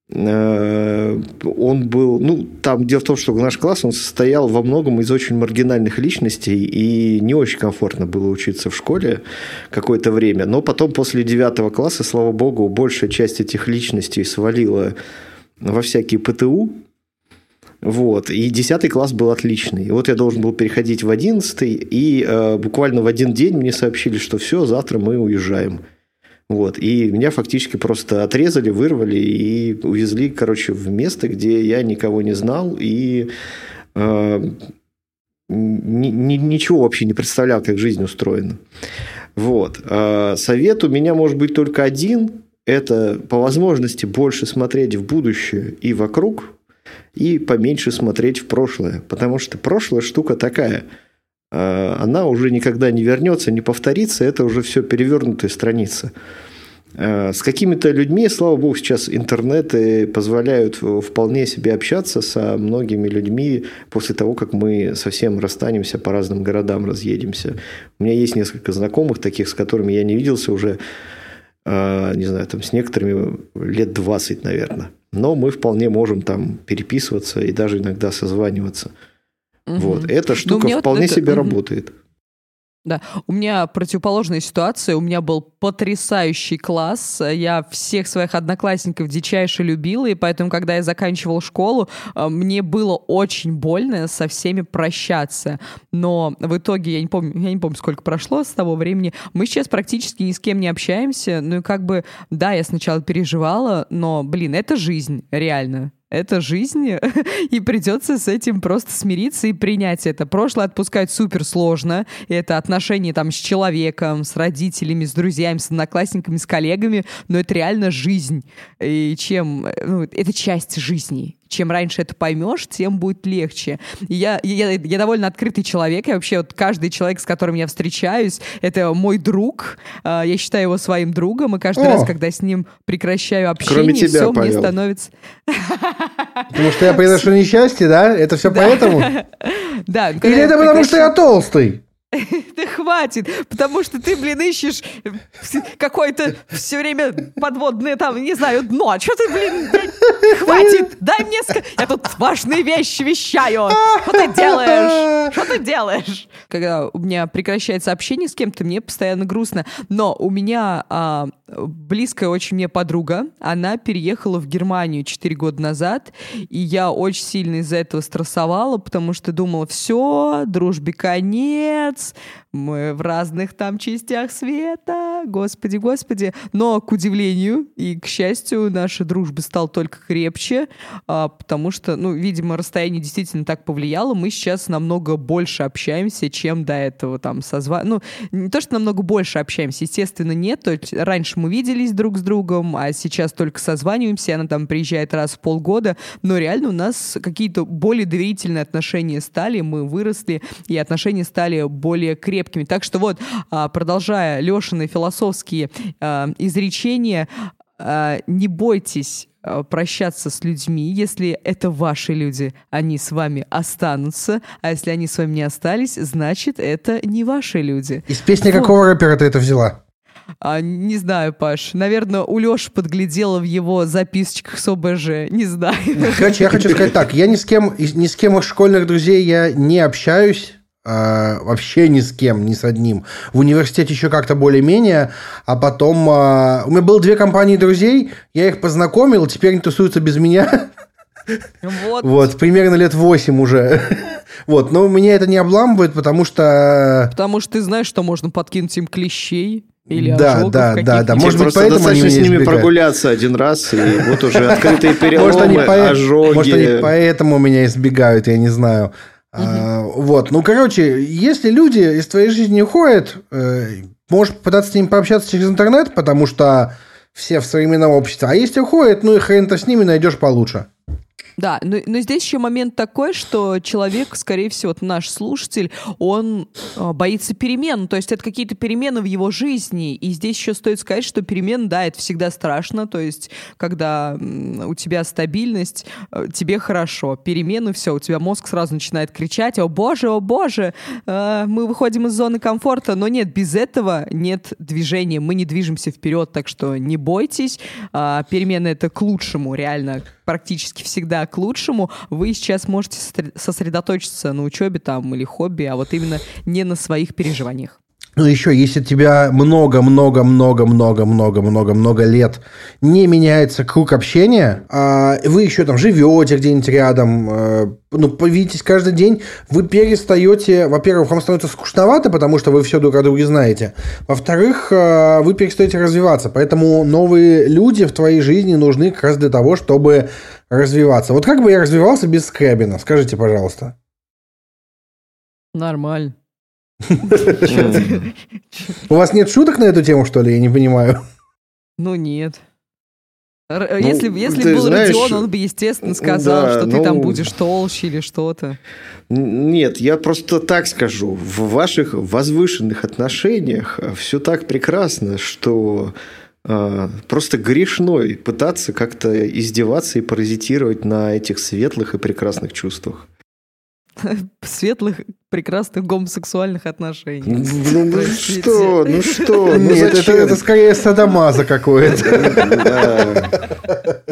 Э, он был, ну, там дело в том, что наш класс, он состоял во многом из очень маргинальных личностей, и не очень комфортно было учиться в школе какое-то время. Но потом, после девятого класса, слава богу, большая часть этих личностей свалила во всякие ПТУ, вот. И 10 класс был отличный. Вот я должен был переходить в 11, и э, буквально в один день мне сообщили, что все, завтра мы уезжаем. Вот. И меня фактически просто отрезали, вырвали и увезли, короче, в место, где я никого не знал и э, ни, ни, ничего вообще не представлял, как жизнь устроена. Вот. Э, совет у меня может быть только один. Это по возможности больше смотреть в будущее и вокруг, и поменьше смотреть в прошлое. Потому что прошлое штука такая. А, она уже никогда не вернется, не повторится, это уже все перевернутая страница. А, с какими-то людьми, слава богу, сейчас интернеты позволяют вполне себе общаться со многими людьми после того, как мы совсем расстанемся, по разным городам разъедемся. У меня есть несколько знакомых таких, с которыми я не виделся уже, а, не знаю, там с некоторыми лет 20, наверное но мы вполне можем там переписываться и даже иногда созваниваться. Угу. Вот. Эта ну, штука ну, вполне вот это... себе угу. работает. Да, у меня противоположная ситуация. У меня был потрясающий класс. Я всех своих одноклассников дичайше любила, и поэтому, когда я заканчивал школу, э, мне было очень больно со всеми прощаться. Но в итоге, я не помню, я не помню, сколько прошло с того времени, мы сейчас практически ни с кем не общаемся. Ну и как бы, да, я сначала переживала, но, блин, это жизнь, реально это жизнь, и придется с этим просто смириться и принять это. Прошлое отпускать супер сложно, это отношения там с человеком, с родителями, с друзьями, с одноклассниками, с коллегами, но это реально жизнь. И чем... Ну, это часть жизни чем раньше это поймешь, тем будет легче. И я, я, я довольно открытый человек, и вообще вот каждый человек, с которым я встречаюсь, это мой друг, а, я считаю его своим другом, и каждый О! раз, когда с ним прекращаю общение, тебя, все Павел. мне становится... Потому что я приношу несчастье, да? Это все поэтому? Да. Или это потому, что я толстый? Да хватит, потому что ты, блин, ищешь какое-то все время подводное там, не знаю, дно. А что ты, блин, хватит, дай мне... Я тут важные вещи вещаю. Что ты делаешь? Что ты делаешь? Когда у меня прекращается общение с кем-то, мне постоянно грустно. Но у меня а, близкая очень мне подруга, она переехала в Германию 4 года назад, и я очень сильно из-за этого стрессовала, потому что думала, все, дружбе конец, мы в разных там частях света, господи, господи. Но, к удивлению и к счастью, наша дружба стала только крепче, а, потому что, ну, видимо, расстояние действительно так повлияло. Мы сейчас намного больше общаемся, чем до этого там созвали. Ну, не то, что намного больше общаемся, естественно, нет. То есть раньше мы виделись друг с другом, а сейчас только созваниваемся, она там приезжает раз в полгода, но реально у нас какие-то более доверительные отношения стали, мы выросли, и отношения стали более крепкими крепкими. Так что вот, а, продолжая Лешины философские а, изречения, а, не бойтесь прощаться с людьми, если это ваши люди, они с вами останутся, а если они с вами не остались, значит, это не ваши люди. Из песни вот. какого рэпера ты это взяла? А, не знаю, Паш. Наверное, у Леши подглядела в его записочках с ОБЖ. Не знаю. Короче, я хочу сказать так. Я ни с кем, ни с кем из школьных друзей я не общаюсь. А, вообще ни с кем, ни с одним. В университете еще как-то более-менее, а потом... А, у меня было две компании друзей, я их познакомил, теперь они тусуются без меня. Вот. вот, примерно лет восемь уже. вот, но меня это не обламывает, потому что... Потому что ты знаешь, что можно подкинуть им клещей. Или да, да, да, да. Может быть, поэтому они с ними прогуляться один раз, и вот уже открытые переломы, ожоги. Может, они поэтому меня избегают, я не знаю. А, вот, ну, короче, если люди из твоей жизни уходят, э, можешь попытаться с ними пообщаться через интернет, потому что все в современном обществе. А если уходят, ну и хрен-то с ними найдешь получше. Да, но, но здесь еще момент такой, что человек, скорее всего, наш слушатель, он э, боится перемен, то есть это какие-то перемены в его жизни, и здесь еще стоит сказать, что перемен, да, это всегда страшно, то есть когда у тебя стабильность, э, тебе хорошо, перемены, все, у тебя мозг сразу начинает кричать, о боже, о боже, э, мы выходим из зоны комфорта, но нет, без этого нет движения, мы не движемся вперед, так что не бойтесь, э, перемены это к лучшему, реально, практически всегда к лучшему, вы сейчас можете сосредоточиться на учебе там или хобби, а вот именно не на своих переживаниях. Ну, еще, если тебя много-много-много-много-много-много-много лет не меняется круг общения, а вы еще там живете где-нибудь рядом, э, ну, видитесь каждый день, вы перестаете, во-первых, вам становится скучновато, потому что вы все друг о друге знаете, во-вторых, э, вы перестаете развиваться, поэтому новые люди в твоей жизни нужны как раз для того, чтобы развиваться. Вот как бы я развивался без Скрябина, скажите, пожалуйста. Нормально. У вас нет шуток на эту тему, что ли? Я не понимаю. Ну, нет. Если ну, если был знаешь, Родион, он бы, естественно, сказал, да, что ты ну, там будешь толще или что-то. Нет, я просто так скажу. В ваших возвышенных отношениях все так прекрасно, что э, просто грешной пытаться как-то издеваться и паразитировать на этих светлых и прекрасных чувствах. светлых, прекрасных гомосексуальных отношений. Ну, ну что, ну что? Ну, Нет, это, это скорее садомаза какое-то.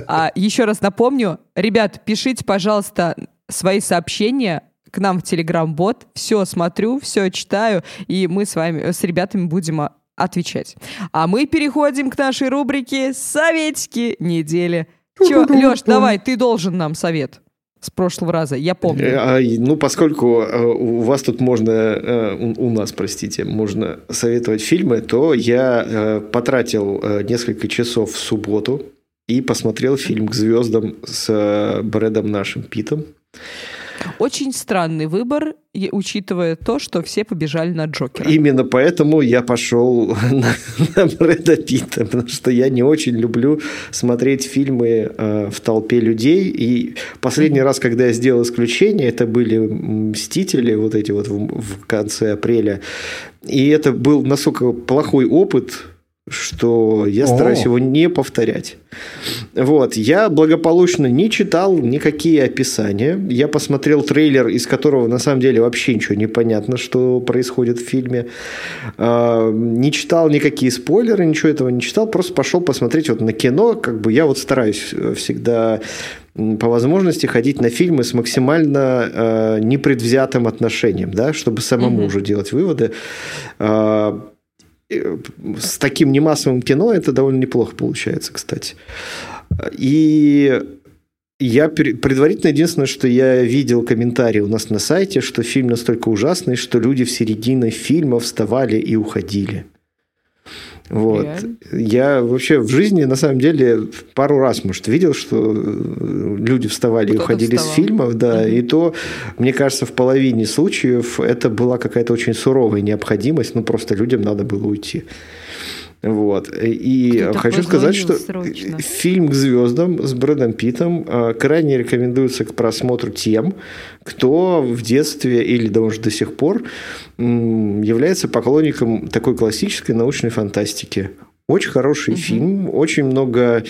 А еще раз напомню, ребят, пишите, пожалуйста, свои сообщения к нам в Телеграм-бот. Все смотрю, все читаю, и мы с вами, с ребятами будем отвечать. А мы переходим к нашей рубрике «Советики недели». Че, Леш, давай, ты должен нам совет с прошлого раза, я помню. Э, а, ну, поскольку э, у вас тут можно, э, у нас, простите, можно советовать фильмы, то я потратил несколько часов в субботу и посмотрел фильм «К звездам» с Брэдом нашим Питом. Очень странный выбор, учитывая то, что все побежали на Джокера. Именно поэтому я пошел на, на Брэда Питта, потому что я не очень люблю смотреть фильмы э, в толпе людей. И последний mm-hmm. раз, когда я сделал исключение, это были «Мстители», вот эти вот в, в конце апреля. И это был настолько плохой опыт, что я стараюсь О. его не повторять. Вот. Я благополучно не читал никакие описания. Я посмотрел трейлер, из которого на самом деле вообще ничего не понятно, что происходит в фильме. А, не читал никакие спойлеры, ничего этого не читал. Просто пошел посмотреть вот на кино. Как бы я вот стараюсь всегда по возможности ходить на фильмы с максимально э, непредвзятым отношением, да, чтобы самому mm-hmm. уже делать выводы. Э, с таким немассовым кино это довольно неплохо получается, кстати. И я предварительно единственное, что я видел комментарии у нас на сайте, что фильм настолько ужасный, что люди в середине фильма вставали и уходили. Вот. Реально? Я вообще в жизни, на самом деле, пару раз, может, видел, что э, люди вставали и уходили вставал. с фильмов, да, угу. и то, мне кажется, в половине случаев это была какая-то очень суровая необходимость, ну, просто людям надо было уйти. Вот. И Кто хочу сказать, что срочно. фильм «К звездам» с Брэдом Питтом а, крайне рекомендуется к просмотру тем, кто в детстве или даже до сих пор является поклонником такой классической научной фантастики. Очень хороший угу. фильм, очень много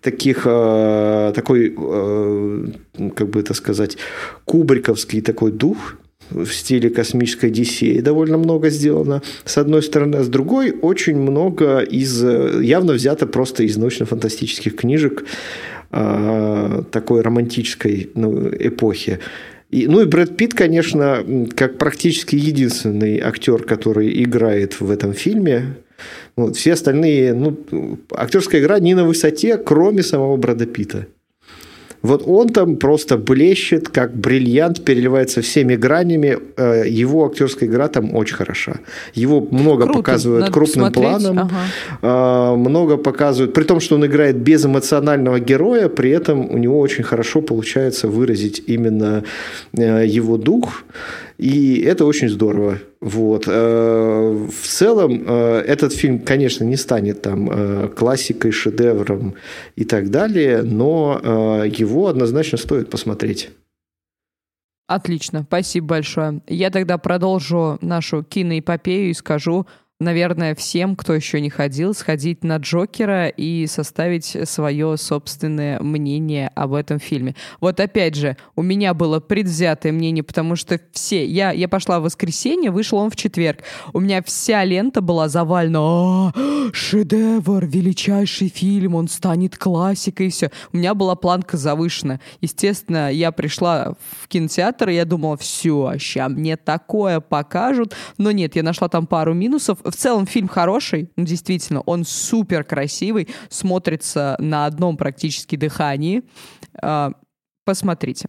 таких, а, такой, а, как бы это сказать, кубриковский такой дух в стиле космической Одиссеи довольно много сделано, с одной стороны, а с другой очень много из, явно взято просто из научно-фантастических книжек э, такой романтической ну, эпохи. И, ну и Брэд Питт, конечно, как практически единственный актер, который играет в этом фильме. Вот, все остальные, ну, актерская игра не на высоте, кроме самого Брэда Питта. Вот он там просто блещет, как бриллиант, переливается всеми гранями. Э, его актерская игра там очень хороша. Его много Круто, показывают крупным посмотреть. планом. Ага. Э, много показывают. При том, что он играет без эмоционального героя, при этом у него очень хорошо получается выразить именно э, его дух. И это очень здорово. Вот. Э, в целом, э, этот фильм, конечно, не станет там э, классикой, шедевром и так далее, но его однозначно стоит посмотреть. Отлично, спасибо большое. Я тогда продолжу нашу киноэпопею и скажу, наверное, всем, кто еще не ходил, сходить на Джокера и составить свое собственное мнение об этом фильме. Вот опять же, у меня было предвзятое мнение, потому что все... Я, я пошла в воскресенье, вышел он в четверг. У меня вся лента была завалена. А, шедевр, величайший фильм, он станет классикой и все. У меня была планка завышена. Естественно, я пришла в кинотеатр, и я думала, все, сейчас мне такое покажут. Но нет, я нашла там пару минусов в целом фильм хороший, ну, действительно, он супер красивый, смотрится на одном практически дыхании. А, посмотрите.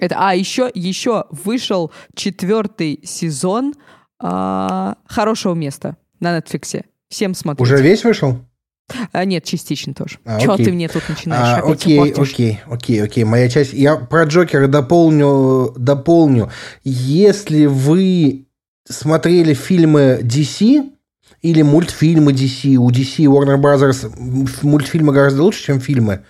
Это, а еще, еще вышел четвертый сезон а, «Хорошего места» на Netflix. Всем смотрите. Уже весь вышел? А, нет, частично тоже. А, Чего ты мне тут начинаешь? А, окей, окей, окей, окей. Моя часть. Я про Джокера дополню, дополню. Если вы смотрели фильмы DC или мультфильмы DC, у DC и Warner Brothers мультфильмы гораздо лучше, чем фильмы.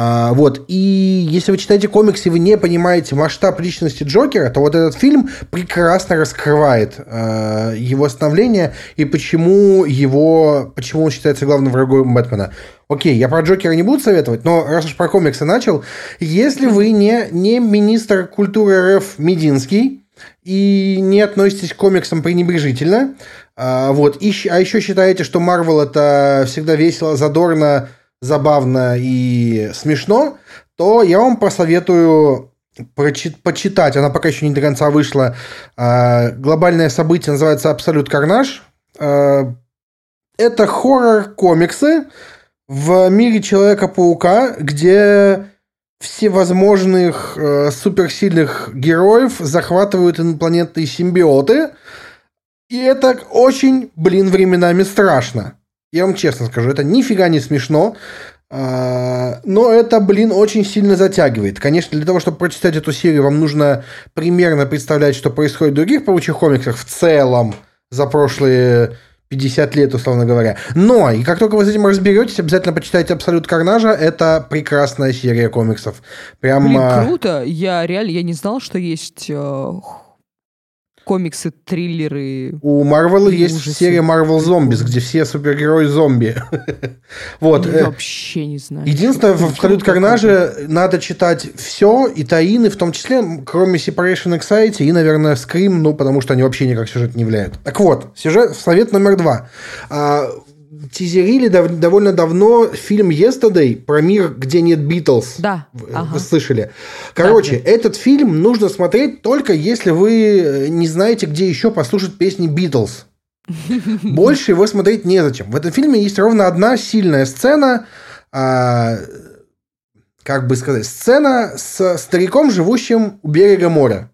А, вот. И если вы читаете комиксы, и вы не понимаете масштаб личности Джокера, то вот этот фильм прекрасно раскрывает а, его становление и почему его, почему он считается главным врагом Бэтмена. Окей, я про Джокера не буду советовать, но раз уж про комиксы начал, если вы не, не министр культуры РФ Мединский, и не относитесь к комиксам пренебрежительно. А, вот. И, а еще считаете, что Марвел это всегда весело, задорно, забавно и смешно, то я вам посоветую прочит, почитать. Она пока еще не до конца вышла. А, глобальное событие называется «Абсолют Карнаж». А, это хоррор-комиксы в мире Человека-паука, где всевозможных э, суперсильных героев захватывают инопланетные симбиоты. И это очень, блин, временами страшно. Я вам честно скажу, это нифига не смешно. Uh, но это, блин, очень сильно затягивает. Конечно, для того, чтобы прочитать эту серию, вам нужно примерно представлять, что происходит в других паучих комиксах в целом за прошлые 50 лет, условно говоря. Но, и как только вы с этим разберетесь, обязательно почитайте «Абсолют Карнажа». Это прекрасная серия комиксов. Прям... Блин, круто. Я реально, я не знал, что есть э, комиксы, триллеры. У Марвела есть ужасы. серия Marvel Zombies, где все супергерои зомби. вот. Я вообще не знаю. Единственное, в Абсолют Карнаже надо читать все, и таины, в том числе, кроме Separation Anxiety и, наверное, Scream, ну, потому что они вообще никак сюжет не влияют. Так вот, сюжет, совет номер два. Тизерили дов- довольно давно фильм Yesterday про мир, где нет Битлз. Да. Вы, ага. слышали. Короче, да, этот фильм нужно смотреть только если вы э, не знаете, где еще послушать песни Битлз. Больше его смотреть незачем. В этом фильме есть ровно одна сильная сцена, а, как бы сказать, сцена с стариком, живущим у берега моря.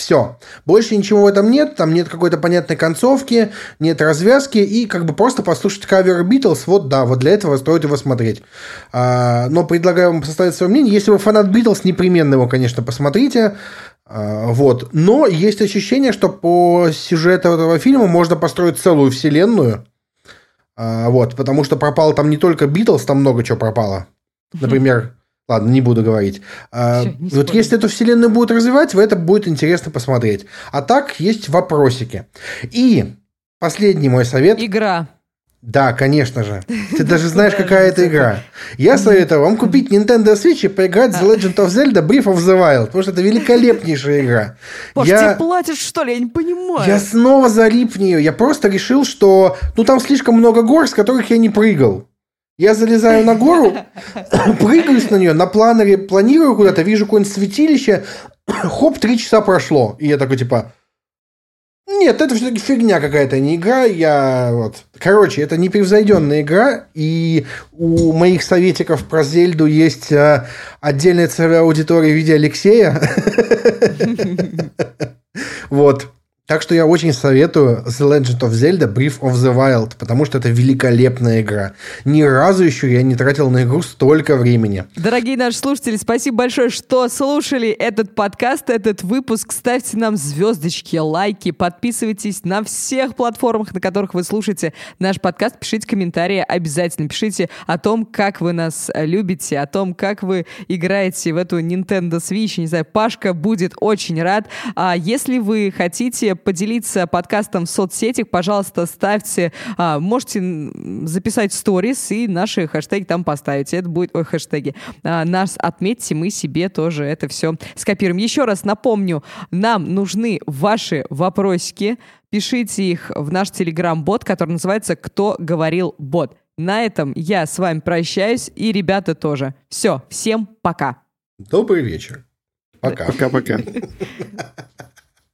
Все. Больше ничего в этом нет, там нет какой-то понятной концовки, нет развязки, и как бы просто послушать кавер Битлз, вот да, вот для этого стоит его смотреть. А, но предлагаю вам составить свое мнение. Если вы фанат Битлз, непременно его, конечно, посмотрите. А, вот. Но есть ощущение, что по сюжету этого фильма можно построить целую вселенную. А, вот, потому что пропал там не только Битлз, там много чего пропало. Например, Ладно, не буду говорить. А, Все, вот спорим. если эту вселенную будут развивать, это будет интересно посмотреть. А так есть вопросики. И последний мой совет. Игра. Да, конечно же. Ты даже знаешь, какая это игра. Я советую вам купить Nintendo Switch и поиграть в The Legend of Zelda Breath of the Wild, потому что это великолепнейшая игра. Может, я... тебе платишь, что ли? Я не понимаю. Я снова залип в нее. Я просто решил, что ну там слишком много гор, с которых я не прыгал. Я залезаю на гору, прыгаю на нее, на планере планирую куда-то, вижу какое-нибудь святилище, хоп, три часа прошло. И я такой, типа, нет, это все-таки фигня какая-то, не игра. Я вот. Короче, это непревзойденная игра, и у моих советиков про Зельду есть а, отдельная целевая аудитория в виде Алексея. Вот. Так что я очень советую The Legend of Zelda Brief of the Wild, потому что это великолепная игра. Ни разу еще я не тратил на игру столько времени. Дорогие наши слушатели, спасибо большое, что слушали этот подкаст, этот выпуск. Ставьте нам звездочки, лайки, подписывайтесь на всех платформах, на которых вы слушаете наш подкаст. Пишите комментарии обязательно. Пишите о том, как вы нас любите, о том, как вы играете в эту Nintendo Switch. Не знаю, Пашка будет очень рад. А если вы хотите поделиться подкастом в соцсетях, пожалуйста, ставьте, а, можете записать сторис и наши хэштеги там поставить. Это будет, ой, хэштеги. А, нас отметьте, мы себе тоже это все скопируем. Еще раз напомню, нам нужны ваши вопросики. Пишите их в наш телеграм-бот, который называется «Кто говорил бот». На этом я с вами прощаюсь, и ребята тоже. Все, всем пока. Добрый вечер. Пока. Пока-пока.